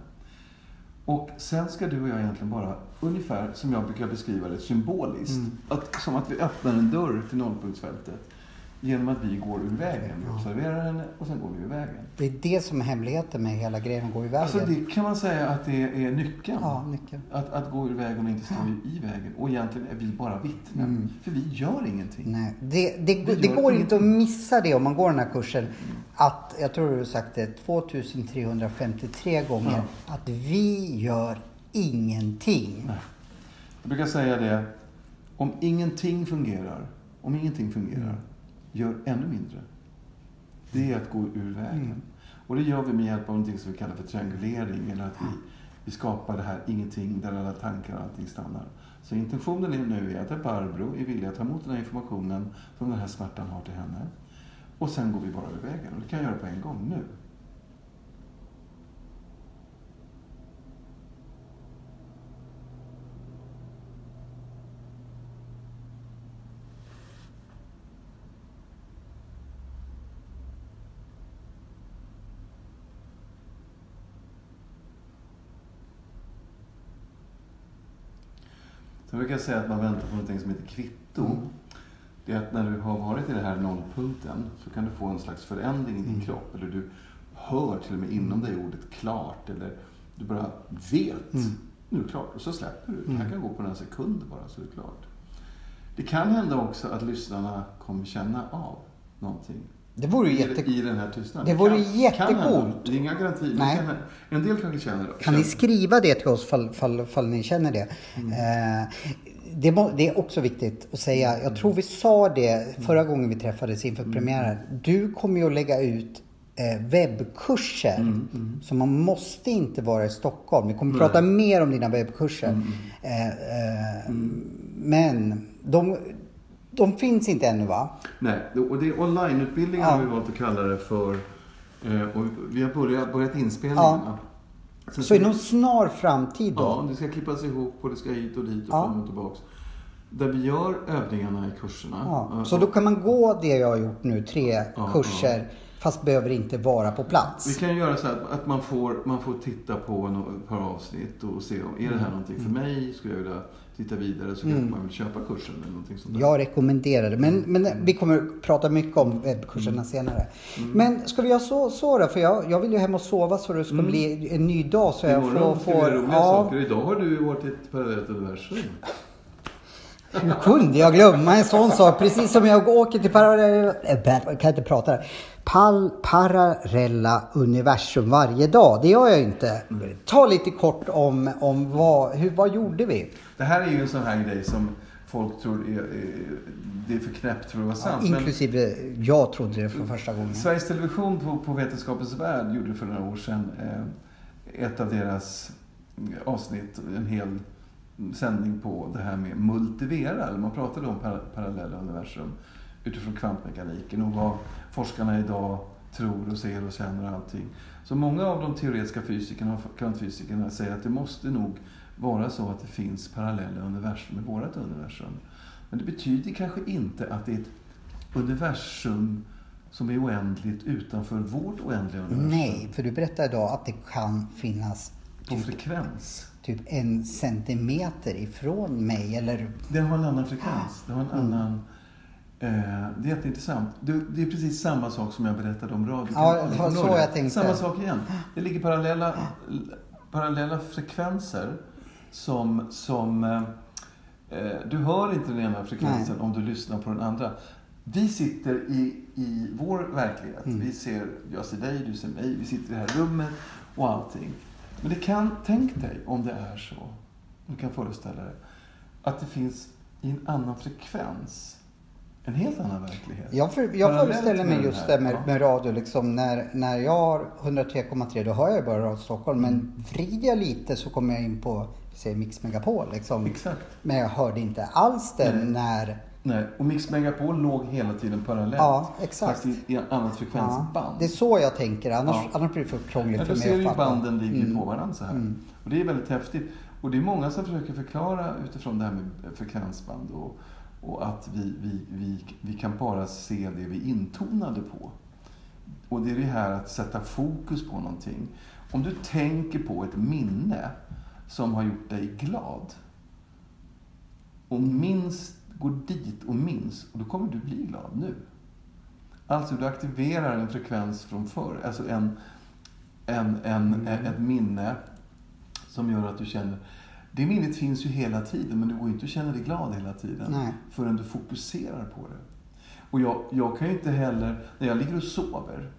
S3: Och sen ska du och jag egentligen bara, ungefär som jag brukar beskriva det, symboliskt.
S2: Mm.
S3: Att, som att vi öppnar en dörr till nollpunktsfältet. Genom att vi går ur vägen. Vi observerar henne och sen går vi ur vägen.
S2: Det är det som är hemligheten med hela grejen att gå i vägen.
S3: Alltså det kan man säga att det är nyckeln.
S2: Ja, nyckeln.
S3: Att, att gå ur vägen och inte stå i, vägen. Och egentligen är vi bara vittnen.
S2: Mm.
S3: För vi gör ingenting.
S2: Nej, det, det, det går
S3: ingenting.
S2: inte att missa det om man går den här kursen. Att, jag tror du har sagt det 2353 gånger, att vi gör ingenting.
S3: Jag brukar säga det. Om ingenting fungerar, om ingenting fungerar, gör ännu mindre. Det är att gå ur vägen.
S2: Mm.
S3: Och det gör vi med hjälp av någonting som vi kallar för triangulering. Eller att vi, vi skapar det här ingenting där alla tankar och allting stannar. Så intentionen är nu är att Barbro är villig att ta emot den här informationen som den här smärtan har till henne. Och sen går vi bara ur vägen. Och det kan jag göra på en gång nu. Sen brukar säga att man väntar på någonting som heter kvitto.
S2: Mm.
S3: Det är att när du har varit i den här nollpunkten så kan du få en slags förändring i din
S2: Mm.
S3: kropp. Eller du hör till och med inom dig ordet klart. Eller du bara vet.
S2: Mm.
S3: Nu är det klart. Och så släpper du. Det
S2: Mm.
S3: här kan gå på några sekunder bara så är det klart. Det kan hända också att lyssnarna kommer känna av någonting.
S2: Det vore ju jätte...
S3: I den här tystnaden.
S2: Det vore
S3: kan, Kan
S2: jättecoolt.
S3: är inga garantier.
S2: Nej.
S3: Kan- En del kanske känner det.
S2: Kan ni skriva det till oss fall, fall, fall ni känner det?
S3: Mm.
S2: Eh, det, må, det är också viktigt att säga. Jag tror vi sa det förra gången vi träffades inför
S3: Mm.
S2: premiären. Du kommer ju att lägga ut eh, webbkurser.
S3: Mm,
S2: Så man måste inte vara i Stockholm. Vi kommer prata mer om dina webbkurser.
S3: Mm,
S2: Eh, eh, Men de, de finns inte ännu va?
S3: Nej, och det är onlineutbildningar
S2: Ja.
S3: har vi valt att kalla det för. Eh, Och vi har börjat, börjat inspelningarna. Sen
S2: Så inom snar framtid då?
S3: Ja, det ska klippas ihop och det ska hit och dit och
S2: Ja.
S3: fram och tillbaks. Där vi gör övningarna i kurserna.
S2: Ja. Så då kan man gå det jag har gjort nu, tre
S3: Ja,
S2: kurser, fast behöver inte vara på
S3: Vi
S2: plats.
S3: kan göra så att, att man, får, man får titta på ett par avsnitt och se om är det
S2: Mm.
S3: här någonting för mig? Skulle jag vilja titta vidare så kanske man vill köpa kursen eller någonting sånt där.
S2: Jag rekommenderar det. Men, men vi kommer prata mycket om webbkurserna
S3: Mm.
S2: senare. Men ska vi göra så, så då? För jag, jag vill ju hem och sova så det ska bli en ny dag. Så jag
S3: Mm. Imorgon
S2: får...
S3: ska vi
S2: får
S3: göra roliga
S2: ja,
S3: saker. Idag har du varit i ett parallellt universum.
S2: Hur kunde jag glömma en sån sak? Precis som jag åker till parallella... äh, Jag kan inte prata där. Pal, parallella universum varje dag. Det gör jag inte. Ta lite kort om, om vad, hur, vad gjorde vi?
S3: Det här är ju en sån här grej som folk tror är, är, det är för knäppt för att vara sant. Men
S2: Inklusive jag trodde det för första gången.
S3: Sveriges Television på, på Vetenskapens Värld gjorde för några år sedan eh, ett av deras avsnitt, en hel sändning på det här med multivera. Eller man pratade om par, parallella universum utifrån kvantmekaniken och vad forskarna idag tror och ser och känner och allting. Så många av de teoretiska fysikerna och kvantfysikerna säger att det måste nog vara så att det finns parallella universum i vårt universum. Men det betyder kanske inte att det är ett universum som är oändligt utanför vårt oändliga universum.
S2: Nej, för du berättade idag att det kan finnas
S3: På frekvens.
S2: Typ en centimeter ifrån mig eller...
S3: Den har en annan frekvens. Det har en annan... Eh, det är jätteintressant. Det, det är precis samma sak som jag berättade om radio.
S2: Ja, det var så jag tänkte.
S3: Samma sak igen. Det ligger parallella, parallella frekvenser som... som eh, eh, du hör inte den ena frekvensen
S2: Nej.
S3: om du lyssnar på den andra. Vi sitter i, i vår verklighet.
S2: Mm.
S3: Vi ser, jag ser dig, du ser mig. Vi sitter i det här rummet och allting. Men det kan, tänk dig om det är så, du kan föreställa dig, att det finns i en annan frekvens, en helt annan verklighet.
S2: Jag, för, jag föreställer mig just det med, med radio. Liksom, när, när jag har 103,3 då hör jag bara Radio Stockholm. Men vrider jag lite så kommer jag in på säg, Mix Megapol. Liksom.
S3: Exakt.
S2: Men jag hörde inte alls den
S3: Nej.
S2: när...
S3: Nej, och Mix Megapol låg hela tiden parallellt.
S2: Ja, exakt.
S3: Fast i, ett annat
S2: Ja,
S3: frekvensband.
S2: det är så jag tänker. Annars,
S3: Ja.
S2: annars blir det för krångligt
S3: Ja,
S2: för mig
S3: ser
S2: att fatta.
S3: banden ligger
S2: Mm.
S3: på varandra så här. Och det är väldigt häftigt. Och det är många som försöker förklara utifrån det här med frekvensband och, och att vi, vi, vi, vi kan bara se det vi intonade på. Och det är det här att sätta fokus på någonting. Om du tänker på ett minne som har gjort dig glad och minns, går dit och minns, och då kommer du bli glad nu. Alltså du aktiverar en frekvens från förr, alltså en, en, en, ett minne som gör att du känner... Det minnet finns ju hela tiden, men du går inte och känner dig glad hela tiden
S2: Nej.
S3: förrän du fokuserar på det. Och jag, jag kan ju inte heller, när jag ligger och sover,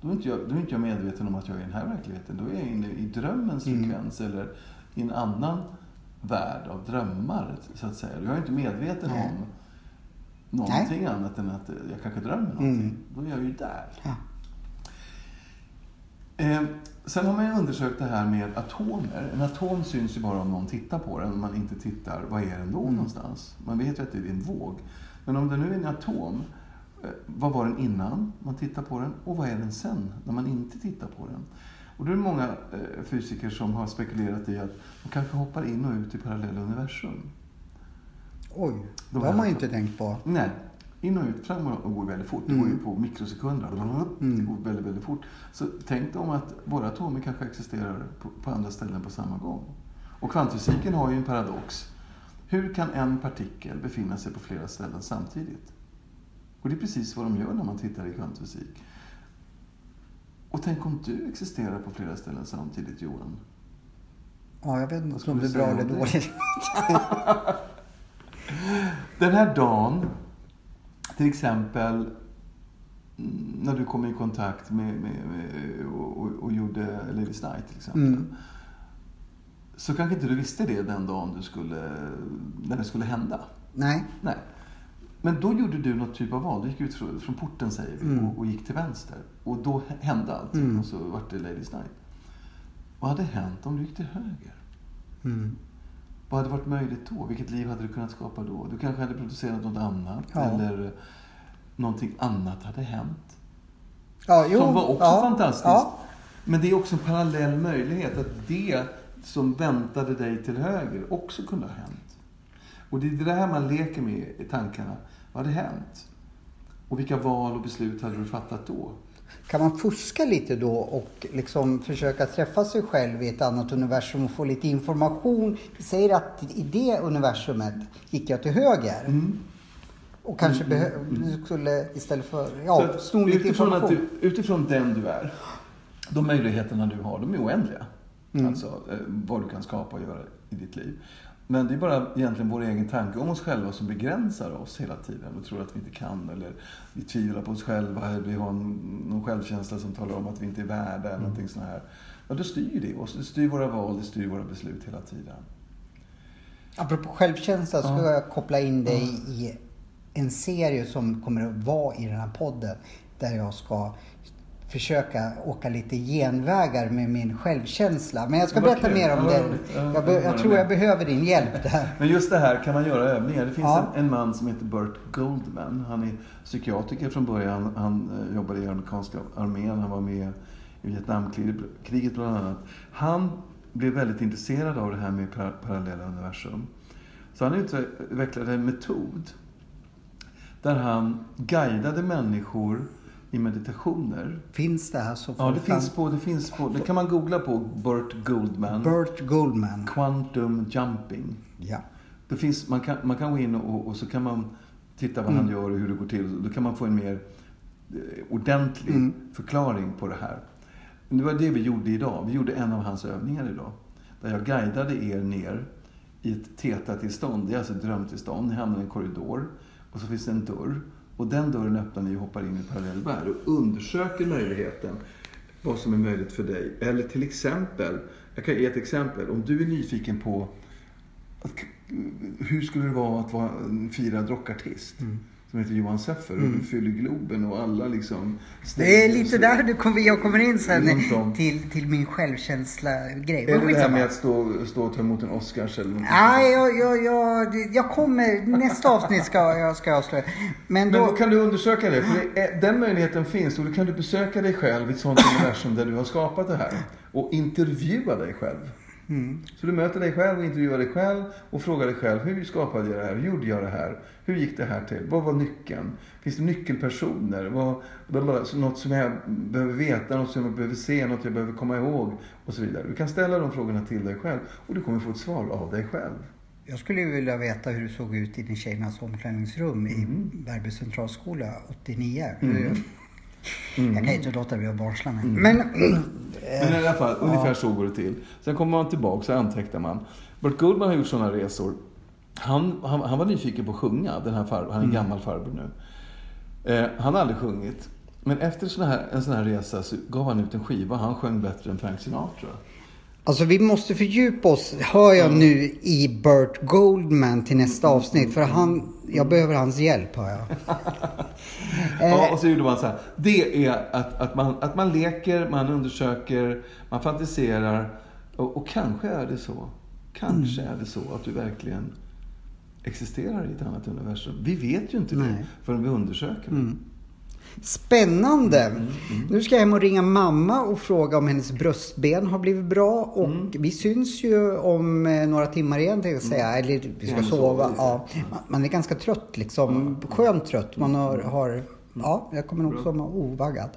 S3: då är, inte jag, då är inte jag medveten om att jag är i den här verkligheten. Då är jag inne i drömmens
S2: Mm.
S3: frekvens eller i en annan värld av drömmar, så att säga. Jag är inte medveten
S2: Nej.
S3: om någonting annat än att jag kanske drömmer någonting.
S2: Mm.
S3: Då är jag ju där.
S2: Ja.
S3: Eh, sen har man ju undersökt det här med atomer. En atom syns ju bara om någon tittar på den. Om man inte tittar, vad är den då
S2: Mm.
S3: någonstans? Man vet ju att det är en våg. Men om det nu är en atom, eh, vad var den innan man tittar på den? Och vad är den sen, när man inte tittar på den? Och då är det många eh, fysiker som har spekulerat i att de kanske hoppar in och ut i parallella universum.
S2: Oj,
S3: De
S2: det har man ju inte tänkt på.
S3: Nej, in och ut, fram och går väldigt fort. Det
S2: Mm.
S3: går ju på mikrosekunder. Det går väldigt, väldigt fort. Så tänk om att våra atomer kanske existerar på, på andra ställen på samma gång. Och kvantfysiken har ju en paradox. Hur kan en partikel befinna sig på flera ställen samtidigt? Och det är precis vad de gör när man tittar i kvantfysik. Och tänk om du existerar på flera ställen samtidigt, Johan?
S2: Ja, jag vet inte om det är bra eller dåligt. <laughs>
S3: Den här dagen, till exempel mm, när du kom i kontakt med, med, med och, och, och gjorde Ladies Night till exempel.
S2: Mm.
S3: Så kanske inte du visste det den dagen du skulle, när det skulle hända.
S2: Nej.
S3: Nej. Men då gjorde du något typ av val. Du gick ut från, från porten säger vi och, och gick till vänster. Och då hände allting och så vart det Ladies Night. Vad hade hänt om du gick till höger?
S2: Mm.
S3: Vad hade varit möjligt då? Vilket liv hade du kunnat skapa då? Du kanske hade producerat något annat.
S2: Ja.
S3: Eller eh, någonting annat hade hänt.
S2: Ja, jo,
S3: som var också
S2: ja,
S3: fantastiskt.
S2: Ja.
S3: Men det är också en parallell möjlighet att det som väntade dig till höger också kunde ha hänt. Och det är det här man leker med i tankarna. Vad hade hänt? Och vilka val och beslut hade du fattat då?
S2: Kan man fuska lite då och liksom försöka träffa sig själv i ett annat universum och få lite information? Vi säger att i det universumet gick jag till höger.
S3: Mm.
S2: Och kanske behö- du skulle istället för, ja, sno lite information.
S3: du, utifrån den du är, de möjligheterna du har, de är oändliga.
S2: Mm.
S3: Alltså eh, vad du kan skapa och göra i ditt liv. Men det är bara egentligen vår egen tanke om oss själva som begränsar oss hela tiden och tror att vi inte kan eller vi tvivlar på oss själva eller vi har en, någon självkänsla som talar om att vi inte är värda eller
S2: Mm.
S3: någonting sånt här. Ja, då styr det oss. Det styr våra val, det styr våra beslut hela tiden.
S2: Apropå självkänsla så ska
S3: Ja.
S2: jag koppla in dig i en serie som kommer att vara i den här podden. Där jag ska försöka åka lite genvägar med min självkänsla. Men jag ska berätta
S3: kul.
S2: mer om
S3: Ja,
S2: det. Jag, be-
S3: jag
S2: tror jag behöver din hjälp där.
S3: Men just det här kan man göra övningar. Det finns
S2: Ja.
S3: en, en man som heter Burt Goldman. Han är psykiatriker från början. Han eh, jobbade i amerikanska armén. Han var med i Vietnamkriget bland annat. Han blev väldigt intresserad av det här med par- parallella universum. Så han utvecklade en metod där han guidade människor i meditationer.
S2: Finns det här så
S3: Ja, det finns på, det finns på, det kan man googla på Burt Goldman.
S2: Burt Goldman.
S3: Quantum jumping.
S2: Ja.
S3: Det finns, man, kan, man kan gå in och, och så kan man titta vad han
S2: Mm.
S3: gör och hur det går till. Då kan man få en mer eh, ordentlig
S2: Mm.
S3: förklaring på det här. Det var det vi gjorde idag. Vi gjorde en av hans övningar idag. Där jag guidade er ner i ett theta-tillstånd. Det är alltså ett drömtillstånd. Ni hamnar i en korridor. Och så finns det en dörr. Och den dörren öppnar ni och hoppar in i parallell värld. Och undersöker möjligheten. Vad som är möjligt för dig. Eller till exempel. Jag kan ge ett exempel. Om du är nyfiken på att, hur skulle det vara att vara en firad rockartist? Mm. Som heter Johan Seffer och du fyller Globen och alla liksom...
S2: Det är lite där du kommer, jag kommer in sen till, till min självkänsla-grej.
S3: Är det det här med att stå, stå och ta emot en Oscars eller någonting
S2: Nej, jag, jag, jag, jag kommer. Nästa avsnitt ska jag ska jag avslöja. Men
S3: Men
S2: då...
S3: då kan du undersöka det. För det är, den möjligheten finns och då kan du besöka dig själv i ett sånt universum där du har skapat det här. Och intervjua dig själv. Så du möter dig själv och intervjuar dig själv och frågar dig själv. Hur skapade jag det här? Hur gjorde jag det här? Hur gick det här till? Vad var nyckeln? Finns det nyckelpersoner? Vad, något som jag behöver veta, något som jag behöver se, något jag behöver komma ihåg och så vidare. Du kan ställa de frågorna till dig själv och du kommer få ett svar av dig själv.
S2: Jag skulle vilja veta hur det såg ut i din tjejernas omklädningsrum i
S3: Mm.
S2: Bärby centralskola 89. Jag kan inte låta bli att barsla mig. Men...
S3: Men i alla fall, ungefär så går det till. Sen kommer man tillbaka så antecknar man. Burt Goldman har gjort sådana resor. Han, han, han var nyfiken på att sjunga, den här far, han är en gammal farbror nu. Eh, han har aldrig sjungit. Men efter sån här, en sån här resa så gav han ut en skiva. Han sjöng bättre än Frank Sinatra.
S2: Alltså vi måste fördjupa oss, hör jag nu, i Burt Goldman till nästa avsnitt. För han, jag behöver hans hjälp, hör jag. <laughs>
S3: Ja, och så gjorde man så här. Det är att, att, man, att man leker, man undersöker, man fantiserar. Och, och kanske är det så. Kanske är det så att du verkligen existerar i ett annat universum. Vi vet ju inte det
S2: Nej.
S3: förrän vi undersöker det.
S2: Spännande! Nu ska jag hem och ringa mamma och fråga om hennes bröstben har blivit bra. Och vi syns ju om eh, några timmar igen tänkte jag säga. Eller vi ska sova. Ja. Man är ganska trött liksom. Skönt trött. Man har, har Ja, jag kommer nog somna ovaggad.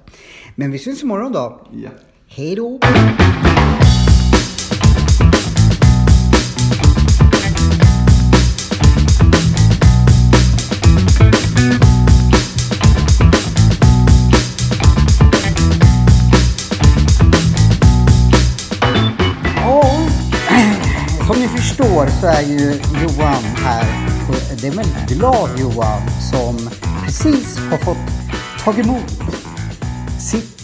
S2: Men vi syns imorgon då.
S3: Ja.
S2: Hej då! Ju Johan här. Det är en glad Johan som precis har fått tagit emot sitt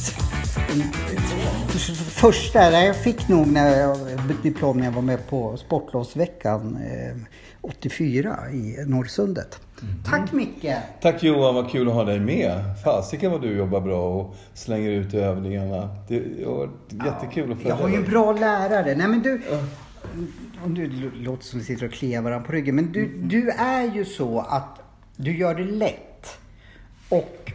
S2: första, jag fick nog när jag, diplom när jag var med på Sportlovsveckan eh, 84 i Norrsundet.
S3: Mm.
S2: Tack Micke!
S3: Tack Johan, vad kul att ha dig med. Fasiken vad du jobbar bra och slänger ut övningarna. Det varit jättekul att följa
S2: Jag har ju en bra lärare. Nej men du, om du låter som vi sitter och kliar varandra på ryggen. Men du, du är ju så att du gör det lätt. Och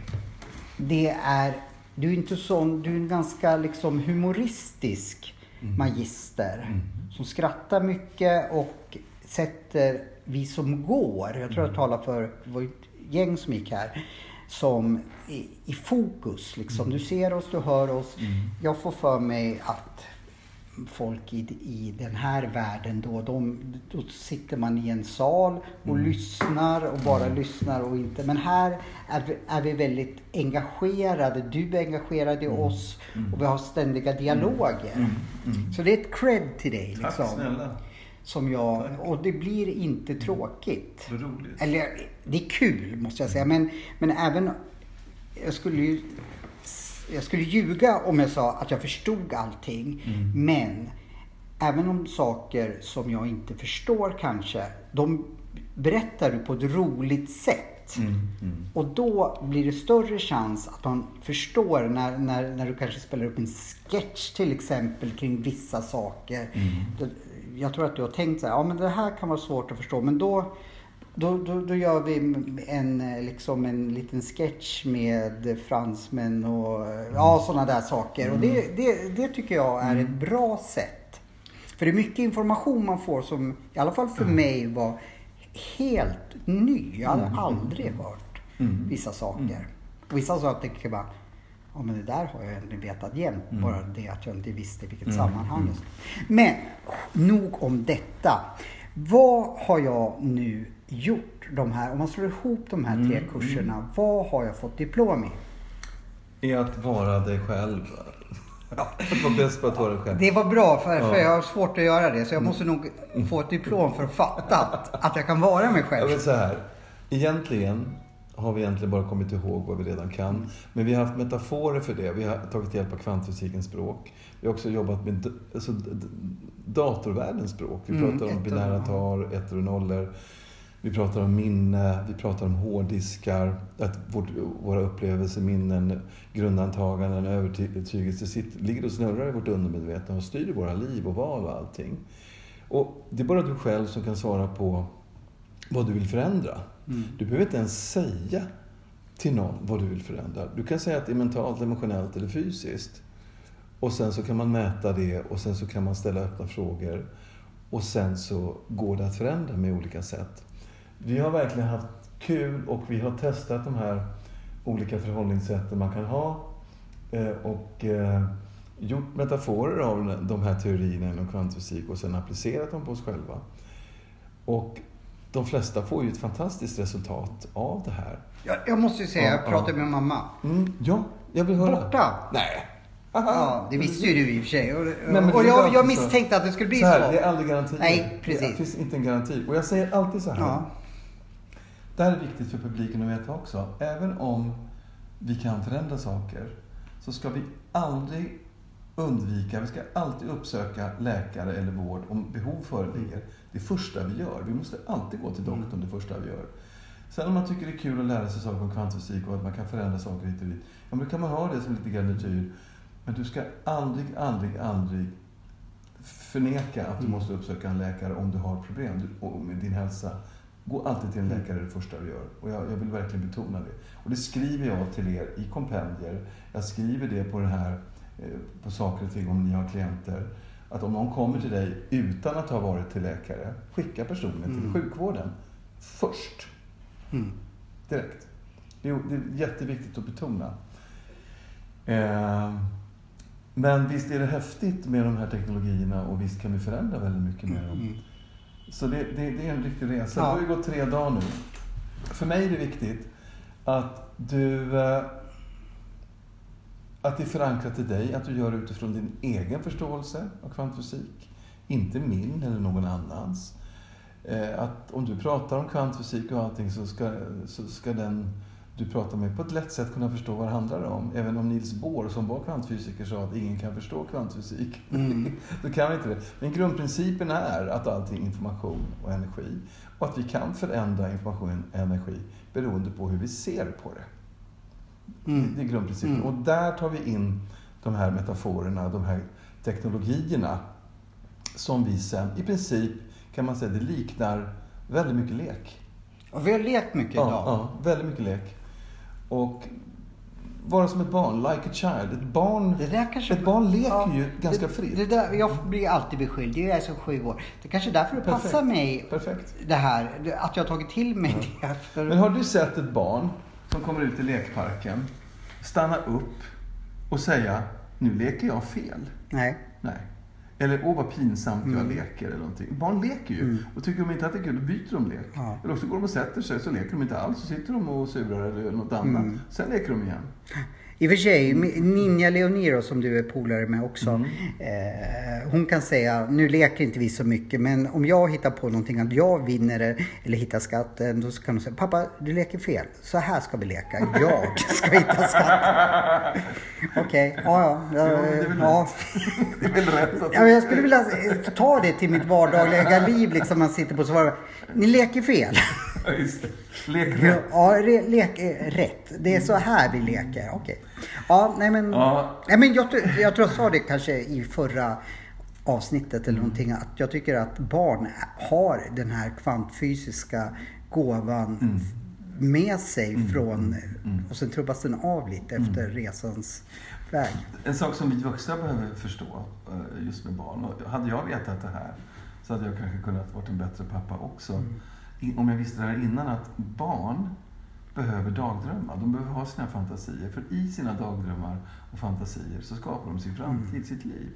S2: det är, du är inte sån, du är en ganska liksom humoristisk magister. Som skrattar mycket och sätter vi som går, jag tror jag talar för, det var ett gäng som gick här, som i, i fokus. Liksom. Du ser oss, du hör oss. Jag får för mig att folk i, i den här världen då, de, då sitter man i en sal och lyssnar och bara lyssnar och inte. Men här är vi, är vi väldigt engagerade. Du är engagerad i oss och vi har ständiga dialoger. Så det är ett cred till dig.
S3: Tack
S2: Liksom,
S3: snälla.
S2: som jag, och det blir inte tråkigt.
S3: Roligt.
S2: Eller det är kul måste jag säga. Men, men även, jag skulle ju jag skulle ljuga om jag sa att jag förstod allting. Men även om saker som jag inte förstår kanske, de berättar du på ett roligt sätt. Och då blir det större chans att man förstår när, när, när du kanske spelar upp en sketch till exempel kring vissa saker. Då- Jag tror att du har tänkt så här, ja men det här kan vara svårt att förstå. Men då, då, då, då gör vi en, liksom en liten sketch med fransmän och eh, ja, sådana där saker. Och det, det, det tycker jag är ett bra sätt. För det är mycket information man får som i alla fall för mig var helt ny. Jag hade aldrig hört vissa saker. Och vissa saker jag bara, ja men det där har jag egentligen vetat jämt. Bara det att jag inte visste vilket sammanhang. det skulle- Men nog om detta. Vad har jag nu gjort de här, om man slår ihop de här tre kurserna, vad har jag fått diplom i?
S3: I att vara dig själv. Att vara bäst på att vara dig själv.
S2: Det var bra för, för jag har svårt att göra det. Så jag måste nog få ett diplom för att fatta att, att jag kan vara mig
S3: Jag
S2: själv.
S3: vill så här. Egentligen har vi egentligen bara kommit ihåg vad vi redan kan. Men vi har haft metaforer för det. Vi har tagit hjälp av kvantfysikens språk. Vi har också jobbat med alltså, datorvärldens språk. Vi
S2: Mm,
S3: pratar om
S2: ettor,
S3: binära
S2: ja.
S3: tal, ettor och nollor. Vi pratar om minne, vi pratar om hårddiskar, att vårt, våra upplevelseminnen, grundantaganden, övertygelse sitter, ligger och snurrar i vårt undermedvetna och styr våra liv och val och allting. Och det är bara du själv som kan svara på vad du vill förändra. Du behöver inte ens säga till någon vad du vill förändra. Du kan säga att det är mentalt, emotionellt eller fysiskt. Och sen så kan man mäta det och sen så kan man ställa öppna frågor. Och sen så går det att förändra med olika sätt. Vi har verkligen haft kul och vi har testat de här olika förhållningssätten man kan ha. eh, Och eh, gjort metaforer av de här teorierna inom kvantfysik och sen applicerat dem på oss själva. Och de flesta får ju ett fantastiskt resultat av det här.
S2: Jag, jag måste ju säga, jag
S3: Ja,
S2: pratade
S3: ja.
S2: med mamma.
S3: Mm, ja, jag vill höra.
S2: Borta?
S3: Nej.
S2: Ja, det visste ju du i och för sig. Och,
S3: men
S2: och jag, jag
S3: så.
S2: misstänkte att det skulle bli
S3: så
S2: så.
S3: här, det är aldrig garantier.
S2: Nej, precis.
S3: Det finns inte en garanti. Och jag säger alltid så här.
S2: Ja.
S3: Det här är viktigt för publiken att veta också. Även om vi kan förändra saker så ska vi aldrig undvika, vi ska alltid uppsöka läkare eller vård om behov föreligger. Det första vi gör. Vi måste alltid gå till doktorn det första vi gör. Sen om man tycker det är kul att lära sig saker om kvantfysik och att man kan förändra saker hit och dit. Ja, men då kan man ha det som lite garnityr. Men du ska aldrig, aldrig, aldrig förneka att du måste uppsöka en läkare om du har problem med din hälsa. Gå alltid till en läkare det första du gör. Och jag, jag vill verkligen betona det. Och det skriver jag till er i kompendier. Jag skriver det på det här, eh, på saker och ting om ni har klienter. Att om någon kommer till dig utan att ha varit till läkare, skicka personen till sjukvården först.
S2: Mm.
S3: Direkt. Det är, det är jätteviktigt att betona. Eh, men visst är det häftigt med de här teknologierna och visst kan vi förändra väldigt mycket med dem.
S2: Mm.
S3: Så det, det, det är en riktig resa.
S2: Ja.
S3: Det har ju gått tre dagar nu. För mig är det viktigt att du... eh, Att det är förankrat i dig, att du gör det utifrån din egen förståelse av kvantfysik. Inte min eller någon annans. Eh, Att om du pratar om kvantfysik och allting så ska, så ska den du pratar med på ett lätt sätt kunna förstå vad det handlar om. Även om Niels Bohr som var kvantfysiker sa att ingen kan förstå kvantfysik. Mm. <laughs> så kan vi inte det. Men grundprincipen är att allting är information och energi. Och att vi kan förändra information och energi beroende på hur vi ser på det. Mm. Det är grundprincipen. Mm. Och där tar vi in de här metaforerna, de här teknologierna som vi sen i princip kan man säga det liknar väldigt mycket lek.
S2: Och vi har lekt mycket
S3: ja,
S2: idag.
S3: Ja, väldigt mycket lek. Och vara som ett barn, like a child. Ett barn, kanske, ett barn leker ja, ju ganska
S2: det,
S3: fritt.
S2: Det där, jag blir alltid beskylld. Jag är så sju år. Det kanske är därför det Perfekt. passar mig
S3: Perfekt.
S2: det här. Att jag har tagit till mig ja. det.
S3: För... Men har du sett ett barn som kommer ut i lekparken, stanna upp och säga nu leker jag fel?
S2: Nej.
S3: Nej. Eller åh vad pinsamt mm. jag leker eller någonting. Barn leker ju. Mm. Och tycker de inte att det är kul, då byter de lek. Ja. Eller också går de och sätter sig, så leker de inte alls. Så sitter de och surar eller något annat. Mm. Sen leker de igen. <laughs>
S2: I och för sig, Ninja Leoniro som du är polare med också. Mm. Eh, hon kan säga, nu leker inte vi så mycket, men om jag hittar på någonting att jag vinner eller hittar skatten, då kan hon säga, pappa du leker fel. Så här ska vi leka. Jag <laughs> ska hitta skatten. Okej, okay. ja ja.
S3: Väl, ja. Det är väl rätt. <laughs>
S2: Ja, jag skulle vilja ta det till mitt vardagliga liv, liksom man sitter på så Ni leker fel.
S3: Ja, just det. Lek rätt.
S2: Ja, lek rätt. Det är så här vi leker. Okej. Okay. Ja, nej men. Ja. Nej, men jag, jag tror jag sa det kanske i förra avsnittet eller någonting. Att jag tycker att barn har den här kvantfysiska gåvan mm. med sig mm. från mm. och sen trubbas den av lite mm. efter resans väg.
S3: En sak som vi vuxna behöver förstå eh, just med barn. Och hade jag vetat det här så hade jag kanske kunnat vara en bättre pappa också. Mm om jag visste det här innan, att barn behöver dagdrömma. De behöver ha sina fantasier. För i sina dagdrömmar och fantasier så skapar de sin framtid, mm. sitt liv.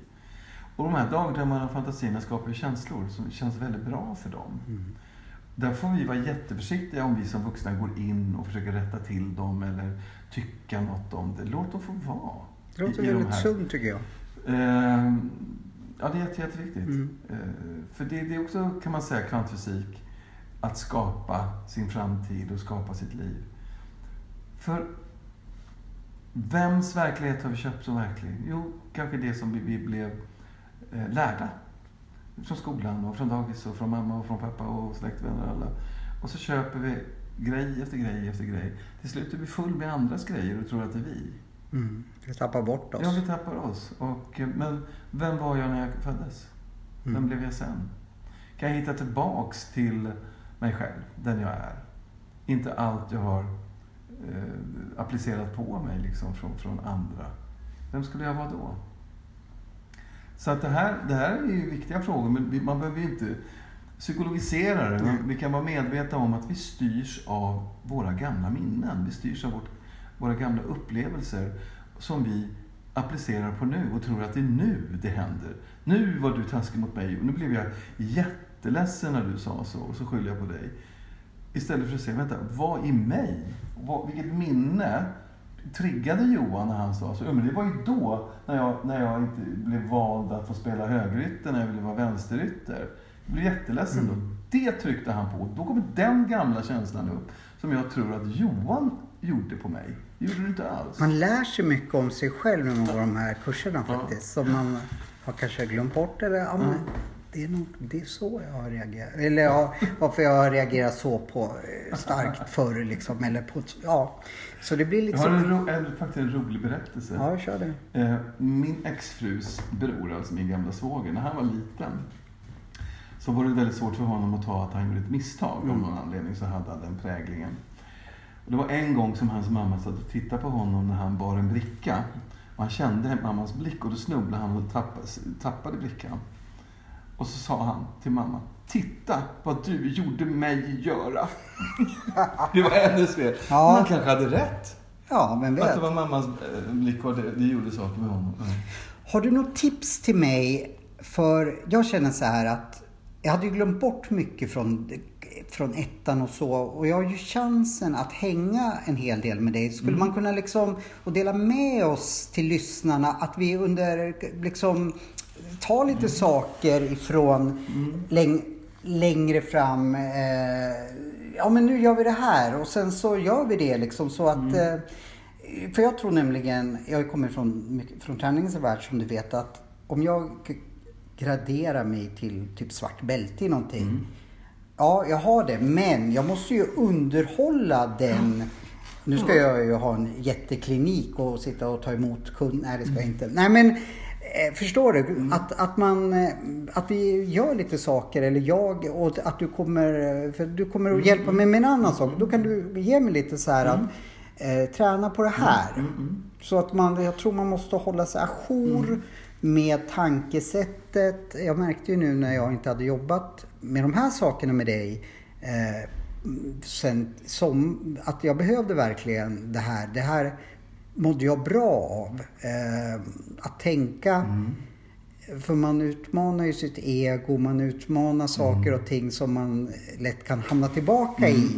S3: Och de här dagdrömmarna och fantasierna skapar ju känslor som känns väldigt bra för dem. Mm. Där får vi vara jätteförsiktiga om vi som vuxna går in och försöker rätta till dem eller tycka något om det. Låt dem få vara.
S2: Det låter väldigt de sunt tycker jag.
S3: Eh, ja, det är jätte, jätteviktigt. Mm. Eh, för det, det är också, kan man säga, kvantfysik att skapa sin framtid och skapa sitt liv. För vems verklighet har vi köpt som verklig? Jo, kanske det som vi, blev eh, lärda. Från skolan och från dagis och från mamma och från pappa och släktvänner och alla. Och så köper vi grej efter grej efter grej. Till slut är vi full med andras grejer och tror att det är vi.
S2: Mm. Vi tappar bort oss.
S3: Ja, vi tappar oss. Och, eh, men vem var jag när jag föddes? Vem mm. blev jag sen? Kan jag hitta tillbaks till mig själv, den jag är. Inte allt jag har eh, applicerat på mig liksom från, från andra. Vem skulle jag vara då? Så att det, här, det här är ju viktiga frågor, men man behöver ju inte psykologisera det. Vi kan vara medvetna om att vi styrs av våra gamla minnen. Vi styrs av vårt, våra gamla upplevelser som vi applicerar på nu och tror att det är nu det händer. Nu var du taskig mot mig och nu blev jag jätte jätteledsen när du sa så och så skyller jag på dig. Istället för att säga, vänta, vad i mig? Vad, vilket minne triggade Johan när han sa så? Men det var ju då, när jag, när jag inte blev vald att få spela högerytter, när jag ville vara vänsterytter. Jag blev jätteledsen mm. då. Det tryckte han på. Då kommer den gamla känslan upp, som jag tror att Johan gjorde på mig. Det gjorde du inte alls.
S2: Man lär sig mycket om sig själv när man går de här kurserna faktiskt. Ja. Som man har kanske glömt bort. Eller, ja, det är, nog, det är så jag har reagerat. Eller ja, varför jag har reagerat så på eh, starkt förr liksom. Eller på, ja. Så det blir liksom...
S3: Jag har en, en, faktiskt en rolig berättelse.
S2: Ja, kör det.
S3: Eh, min exfrus bror, alltså min gamla svåger, när han var liten så var det väldigt svårt för honom att ta att han gjorde ett misstag. Mm. Av någon anledning så hade han den präglingen. Och det var en gång som hans mamma satt och tittade på honom när han bar en bricka. Och han kände mammas blick och då snubblade han och tappade, tappade brickan. Och så sa han till mamma, titta vad du gjorde mig göra. <laughs> det var hennes fel. Ja. Han kanske hade rätt.
S2: Ja, men vet.
S3: Att det var mammas eh, blick och det, det gjorde saker med honom.
S2: Har du något tips till mig? För jag känner så här att jag hade ju glömt bort mycket från, från ettan och så. Och jag har ju chansen att hänga en hel del med dig. Skulle mm. man kunna liksom, och dela med oss till lyssnarna att vi under liksom ta lite saker ifrån mm. läng, längre fram. Eh, ja men nu gör vi det här och sen så gör vi det liksom så att eh, för jag tror nämligen, jag kommer från, från träningens värld som du vet att om jag graderar mig till typ svart bälte i någonting. Ja, jag har det, men jag måste ju underhålla den. Nu ska jag ju ha en jätteklinik och sitta och ta emot kunder. Nej, det ska jag inte. Nej, men förstår du? Att, att man, eh, att vi gör lite saker eller jag och att du kommer, eh, för du kommer att hjälpa mig med en annan sak. Då kan du ge mig lite så här att eh, träna på det här. Så att man, jag tror man måste hålla sig ajour med tankesättet. Jag märkte ju nu när jag inte hade jobbat med de här sakerna med dig. Eh, sen, som, att jag behövde verkligen det här. Det här mådde jag bra av. Eh, att tänka. För man utmanar ju sitt ego, man utmanar saker och ting som man lätt kan hamna tillbaka i.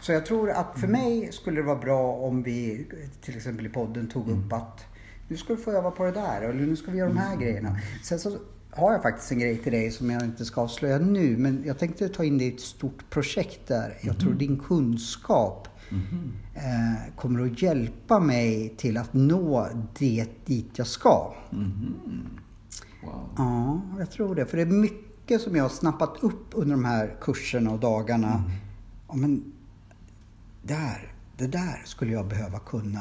S2: Så jag tror att för mig skulle det vara bra om vi till exempel i podden tog upp att nu ska du få öva på det där eller nu ska vi göra de här grejerna. Sen så har jag faktiskt en grej till dig som jag inte ska avslöja nu men jag tänkte ta in dig i ett stort projekt där. Jag tror din kunskap eh, kommer att hjälpa mig till att nå det dit jag ska.
S3: Wow.
S2: Ja, jag tror det. För det är mycket som jag har snappat upp under de här kurserna och dagarna. Ja, men där, det där skulle jag behöva kunna.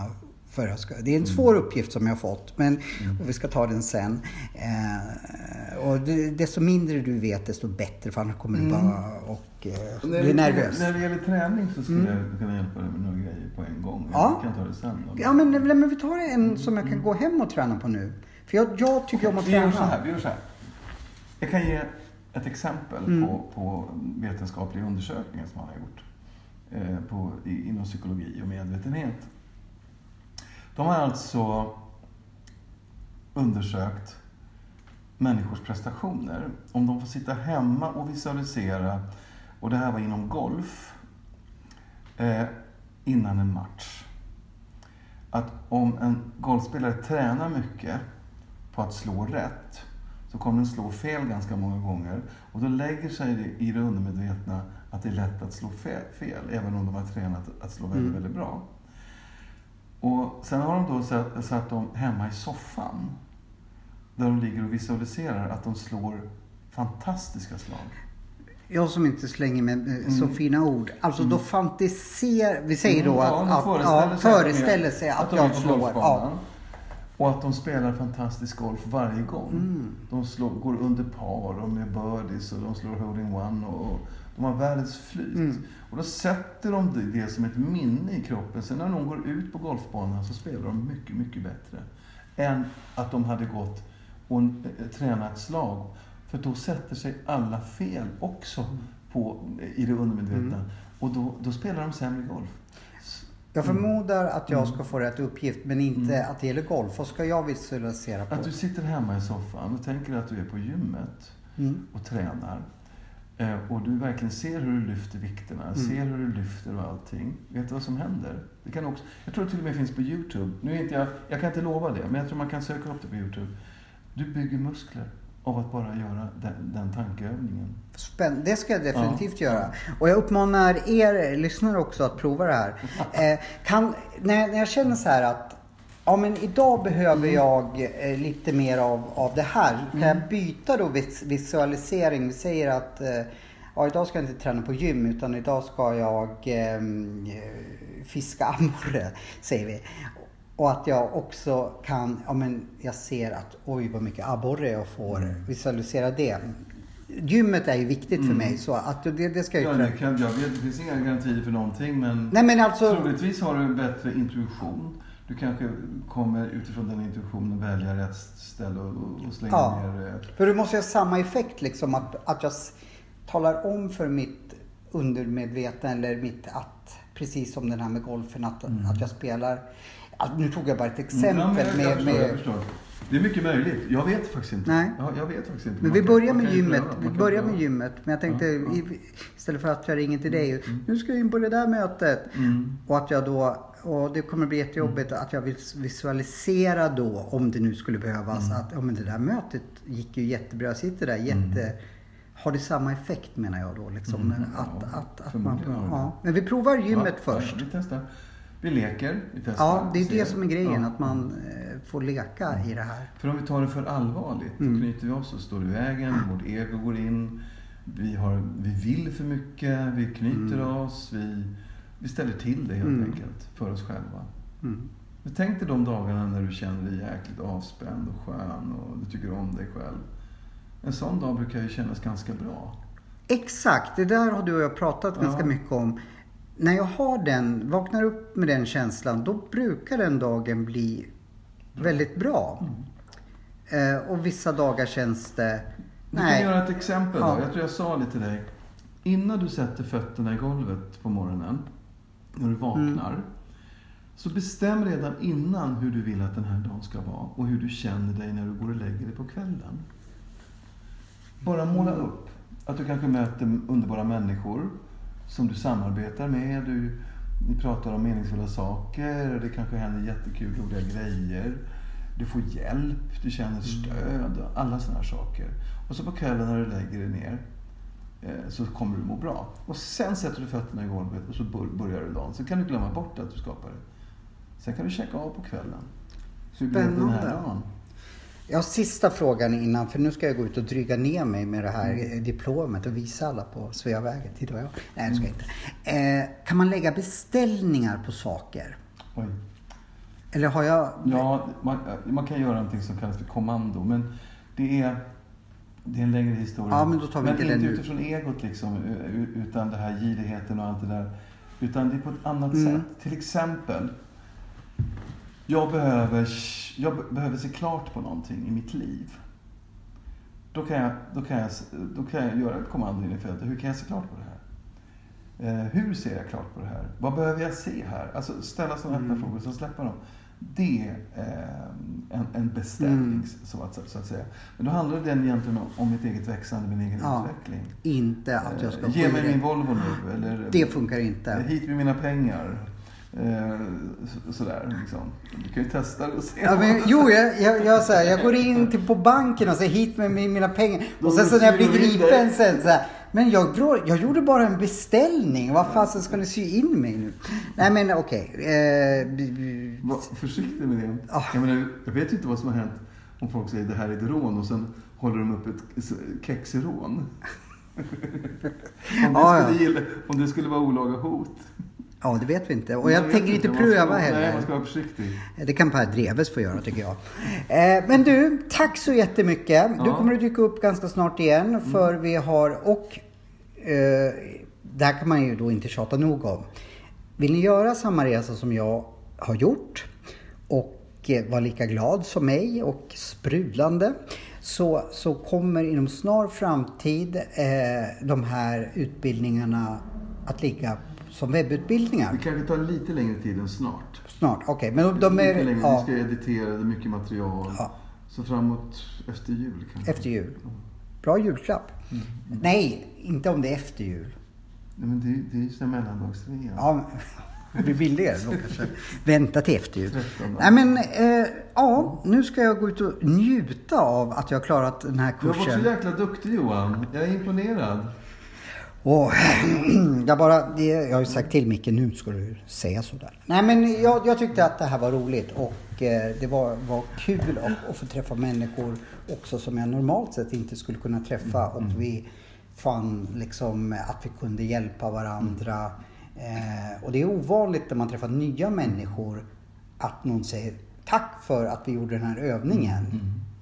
S2: För jag ska, det är en svår uppgift som jag har fått, men och vi ska ta den sen. Eh, och det, desto mindre du vet, desto bättre, för annars kommer du bara och eh,
S3: När
S2: bli
S3: det,
S2: nervös.
S3: när det gäller träning så skulle jag kunna hjälpa dig med några grejer på en gång.
S2: Ja.
S3: Jag kan ta det sen. Då.
S2: Ja, men, men vi tar en som jag kan gå hem och träna på nu. För jag, jag tycker om att
S3: Vi gör
S2: träna.
S3: så här. Vi gör så här. Jag kan ge ett exempel
S2: Mm.
S3: på, på vetenskapliga undersökningar som man har gjort eh, på, i, inom psykologi och medvetenhet. De har alltså undersökt människors prestationer. Om de får sitta hemma och visualisera, och det här var inom golf, eh, innan en match. Att om en golfspelare tränar mycket på att slå rätt så kommer den slå fel ganska många gånger. Och då lägger sig det i det undermedvetna att det är lätt att slå fe- fel, även om de har tränat att slå väldigt, väldigt bra. Och sen har de då satt, satt dem hemma i soffan. Där de ligger och visualiserar att de slår fantastiska slag.
S2: Jag som inte slänger med eh, så fina ord. Alltså då fantiserar, vi säger då
S3: Mm,
S2: att, att
S3: föreställer
S2: ja,
S3: sig att är-
S2: föreställer sig att,
S3: är
S2: jag slår. Ja.
S3: Och att de spelar fantastisk golf varje gång.
S2: Mm.
S3: De slår, går under par och med birdies och de slår holding one och de har världens flyt.
S2: Mm.
S3: Och då sätter de det, det som ett minne i kroppen. Sen när de går ut på golfbanan så spelar de mycket, mycket bättre. Än att de hade gått och eh, tränat slag. För då sätter sig alla fel också på, i det undermedvetna.
S2: Mm.
S3: Och då, då spelar de sämre golf.
S2: Jag förmodar att jag
S3: Mm.
S2: ska få rätt uppgift men inte att det gäller golf. Vad ska jag visualisera på?
S3: Att du sitter hemma i soffan och tänker att du är på gymmet
S2: Mm.
S3: och tränar. Eh, Och du verkligen ser hur du lyfter vikterna,
S2: Mm.
S3: ser hur du lyfter och allting. Vet du vad som händer? Det kan också, jag tror det till och med finns på Youtube. Nu inte jag, jag kan inte lova det, men jag tror man kan söka upp det på Youtube. Du bygger muskler av att bara göra den, den tankeövningen.
S2: Spänn- det ska jag definitivt göra. Och jag uppmanar er lyssnare också att prova det här. <laughs> Eh, kan, när, när jag känner så här att Ja men idag behöver
S3: Mm.
S2: jag eh, lite mer av, av det här. Kan jag byta då vis, visualisering? Vi säger att eh, ja, idag ska jag inte träna på gym utan idag ska jag ehm, eh, fiska abborre, <laughs> säger vi. Och att jag också kan, ja men jag ser att oj vad mycket abborre jag får.
S3: Mm.
S2: Visualisera det. Gymmet är ju viktigt för mig så att det, det ska jag
S3: Ja,
S2: ju
S3: det, kan, jag vet, det finns inga garantier för någonting, men
S2: Nej men alltså,
S3: troligtvis har du en bättre intuition. Du kanske kommer utifrån den intuitionen välja rätt ställe och, och slänga
S2: Ja.
S3: ner
S2: för du måste ju ha samma effekt liksom att, att jag talar om för mitt undermedvetna eller mitt att, precis som den här med golfen, att, att jag spelar. Att, nu tog jag bara ett exempel
S3: Mm. Ja, jag, jag
S2: med,
S3: förstår, jag
S2: med
S3: förstår. Det är mycket möjligt. Jag vet faktiskt inte.
S2: Nej.
S3: Ja, jag vet faktiskt inte.
S2: Men
S3: Man
S2: vi börjar med gymmet. Vi börjar med gymmet. Men jag tänkte,
S3: Ja, ja.
S2: istället för att jag ringer till dig. Nu ska jag in på det där mötet.
S3: Mm.
S2: Och att jag då, och det kommer bli jättejobbigt att jag vill visualisera då, om det nu skulle behövas,
S3: Mm.
S2: att ja, men det där mötet gick ju jättebra. Jag sitter där jätte har det samma effekt menar jag då? Liksom,
S3: Mm,
S2: att,
S3: ja,
S2: att, att man, ja. Men vi provar gymmet först.
S3: Vi testar. Vi leker. Vi testar.
S2: Ja, det är
S3: ser.
S2: det som är grejen,
S3: Ja.
S2: att man eh, får leka i det här.
S3: För om vi tar det för allvarligt,
S2: Mm.
S3: då knyter vi oss och står i vägen, vårt ego går in, vi, har, vi vill för mycket, vi knyter oss, vi, vi ställer till det helt
S2: Mm.
S3: enkelt för oss själva.
S2: Mm.
S3: Men tänk dig de dagarna när du känner dig jäkligt avspänd och skön och du tycker om dig själv. En sån dag brukar ju kännas ganska bra.
S2: Exakt, det där har du och jag pratat
S3: Ja.
S2: ganska mycket om. När jag har den, vaknar upp med den känslan, då brukar den dagen bli väldigt bra.
S3: Mm.
S2: Eh, och vissa dagar känns det...
S3: Kan
S2: Nej,
S3: göra ett exempel
S2: Ja.
S3: då. Jag tror jag sa det till dig. Innan du sätter fötterna i golvet på morgonen, när du vaknar.
S2: Mm.
S3: Så bestäm redan innan hur du vill att den här dagen ska vara och hur du känner dig när du går och lägger dig på kvällen. Bara måla
S2: Mm.
S3: upp att du kanske möter underbara människor som du samarbetar med. Du, ni pratar om meningsfulla saker, det kanske händer jättekul, roliga grejer. Du får hjälp, du känner stöd, och alla sådana här saker. Och så på kvällen när du lägger dig ner eh, så kommer du må bra. Och sen sätter du fötterna i golvet och så bör- börjar du dagen. Sen kan du glömma bort att du skapar det. Sen kan du checka av på kvällen. Hur blev den här dagen?
S2: Har sista frågan innan, för nu ska jag gå ut och dryga ner mig med det här
S3: Mm.
S2: eh, diplomet och visa alla på Sveavägen. Titta vad jag... Nej, det ska jag inte. Eh, kan man lägga beställningar på saker?
S3: Oj.
S2: Eller har jag...
S3: Ja, man, man kan göra någonting som kallas för kommando, men det är, det är en längre historia.
S2: Ja, men då tar vi inte
S3: inte
S2: den nu.
S3: utifrån egot, liksom, utan det här girigheten och allt det där. Utan det är på ett annat
S2: Mm.
S3: sätt. Till exempel, jag behöver, jag be- behöver se klart på någonting i mitt liv. Då kan jag, då kan jag, då kan jag göra ett kommando in i fältet. Hur kan jag se klart på det här? Eh, hur ser jag klart på det här? Vad behöver jag se här? Alltså ställa sådana öppna
S2: Mm.
S3: frågor, så släppa dem. Det är eh, en, en beställning,
S2: Mm.
S3: så, att, så att säga. Men då handlar det egentligen om, om mitt eget växande, min egen
S2: Ja.
S3: utveckling.
S2: Inte att jag ska
S3: Eh, Ge mig min Volvo nu. Eller,
S2: Det funkar inte.
S3: Hit med mina pengar. Eh, så, sådär liksom. Du kan ju testa det och se.
S2: Ja, men, jo, jag, jag, jag, så här, jag går in till, på banken och säger hit med min- mina pengar. Och sen så när jag blir gripen sen så här, Men jag, jag gjorde bara en beställning. Vad fasen ska ni sy in mig nu? Nej men okej. Eh, b- b-
S3: Var försiktig med det.
S2: Ah.
S3: Jag, menar, jag vet ju inte vad som har hänt om folk säger det här är ett rån och sen håller de upp ett kexrån. <laughs> om, det
S2: ja.
S3: skulle om det skulle vara olaga hot.
S2: Ja, det vet vi inte. Och jag
S3: vet
S2: tänker inte
S3: ska
S2: pröva
S3: vara- Nej,
S2: heller.
S3: man ska vara försiktig.
S2: Det kan Per Dreves få göra tycker jag. Eh, men du, tack så jättemycket. Du
S3: Ja. Mm.
S2: kommer att dyka upp ganska snart igen. För vi har, och eh, det här kan man ju då inte tjata nog om. Vill ni göra samma resa som jag har gjort och eh, vara lika glad som mig och sprudlande så, så kommer inom snar framtid eh, de här utbildningarna att ligga som webbutbildningar.
S3: Det kanske tar lite längre tid än snart.
S2: Snart, okej. Men de, de är...
S3: lite längre.
S2: ja.
S3: Vi ska editera, det är mycket material.
S2: Ja.
S3: Så framåt efter jul kanske.
S2: Efter jul. Bra julklapp. Nej, inte om det är efter jul.
S3: Nej, men det, det är ju mellandagsrea.
S2: Ja, det blir billigare då kanske. Vänta till efter jul.
S3: 13.
S2: Nej men, eh, ja, nu ska jag gå ut och njuta av att jag har klarat den här
S3: Du har varit så
S2: kursen.
S3: jäkla duktig Johan. Jag är imponerad.
S2: Och, <clears throat> jag, bara, jag har ju sagt till Micke, nu ska du säga sådär. Nej men jag, jag tyckte att det här var roligt och eh, det var, var kul att, att få träffa människor också som jag normalt sett inte skulle kunna träffa. Och vi fann liksom att vi kunde hjälpa varandra. Eh, och det är ovanligt när man träffar nya människor att någon säger tack för att vi gjorde den här övningen.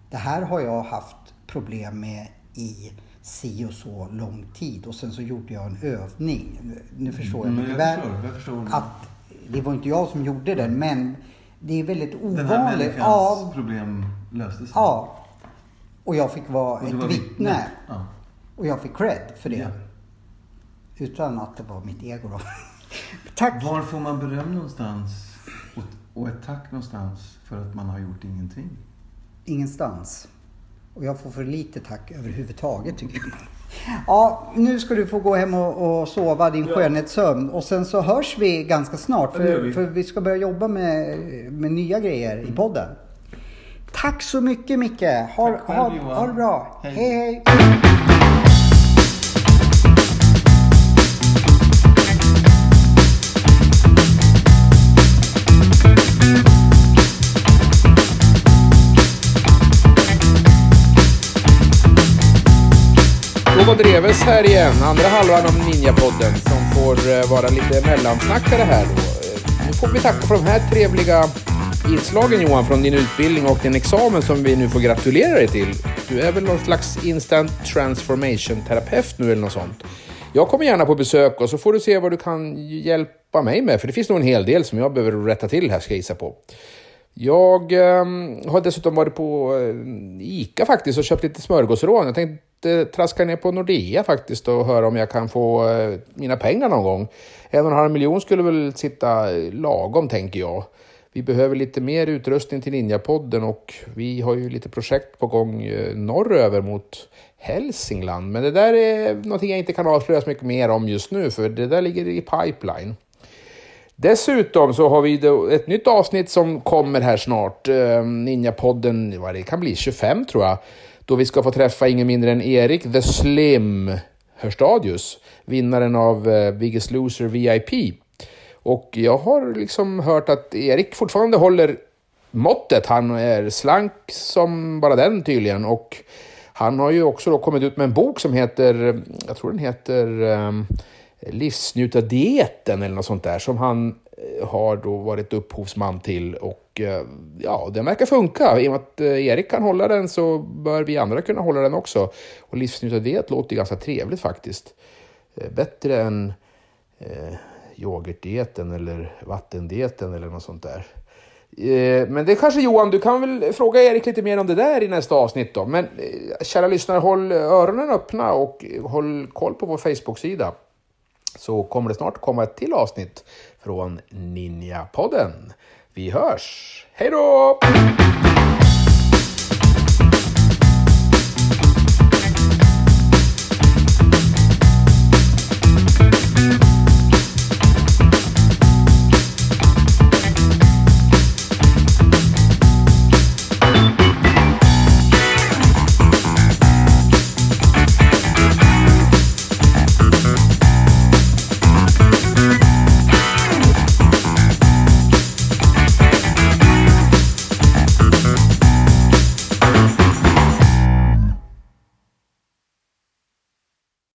S2: Det här har jag haft problem med i si och så lång tid och sen så gjorde jag en övning. Nu förstår jag
S3: Mm,
S2: mycket väl att det var inte jag som gjorde den men det är väldigt
S3: Den här
S2: ovanligt.
S3: människans
S2: Ja,
S3: problem sig.
S2: ja. Och jag fick vara ett
S3: var
S2: vittne.
S3: Ja.
S2: Och jag fick cred för det.
S3: Ja.
S2: Utan att det var mitt ego då. <laughs> Tack!
S3: Var får man beröm någonstans? Och, och ett tack någonstans för att man har gjort ingenting?
S2: Ingenstans. Och jag får för lite tack överhuvudtaget tycker jag. Ja, nu ska du få gå hem och, och sova din skönhetssömn. Och sen så hörs vi ganska snart.
S3: Ja,
S2: För,
S3: vi.
S2: för vi ska börja jobba med, med nya grejer i podden. Tack så mycket Micke. Ha, ha, ha det bra.
S3: Hej.
S2: hej. hej.
S1: Då var Dreves här igen, andra halvan av ninjapodden, som får eh, vara lite mellansnackare här då. Eh, nu får vi tacka för de här trevliga inslagen Johan från din utbildning och din examen som vi nu får gratulera dig till. Du är väl någon slags instant transformation-terapeut nu eller något sånt. Jag kommer gärna på besök och så får du se vad du kan hjälpa mig med, för det finns nog en hel del som jag behöver rätta till här ska jag gissa på. Jag eh, har dessutom varit på eh, Ica faktiskt och köpt lite smörgåsrån. Jag tänkte traska ner på Nordea faktiskt och höra om jag kan få eh, mina pengar någon gång. En och en halv miljon skulle väl sitta lagom tänker jag. Vi behöver lite mer utrustning till Ninjapodden och vi har ju lite projekt på gång eh, norröver mot Hälsingland. Men det där är någonting jag inte kan avslöja så mycket mer om just nu för det där ligger i pipeline. Dessutom så har vi ett nytt avsnitt som kommer här snart. Eh, Ninjapodden, vad det kan bli, 25 tror jag. Då vi ska få träffa ingen mindre än Erik The Slim Hörstadius. Vinnaren av eh, Biggest Loser VIP. Och jag har liksom hört att Erik fortfarande håller måttet. Han är slank som bara den tydligen. Och han har ju också då kommit ut med en bok som heter, jag tror den heter um, Livsnjutardieten eller något sånt där. Som han eh, har då varit upphovsman till. Och eh, ja, den verkar funka. I och med att eh, Erik kan hålla den så bör vi andra kunna hålla den också. Och livsnjutardiet låter ju ganska trevligt faktiskt. Bättre än eh, yoghurtdieten eller vattendieten eller något sånt där. Men det kanske Johan, du kan väl fråga Erik lite mer om det där i nästa avsnitt då. Men kära lyssnare, håll öronen öppna och håll koll på vår Facebook-sida. Så kommer det snart komma ett till avsnitt från Ninja-podden. Vi hörs! Hej då!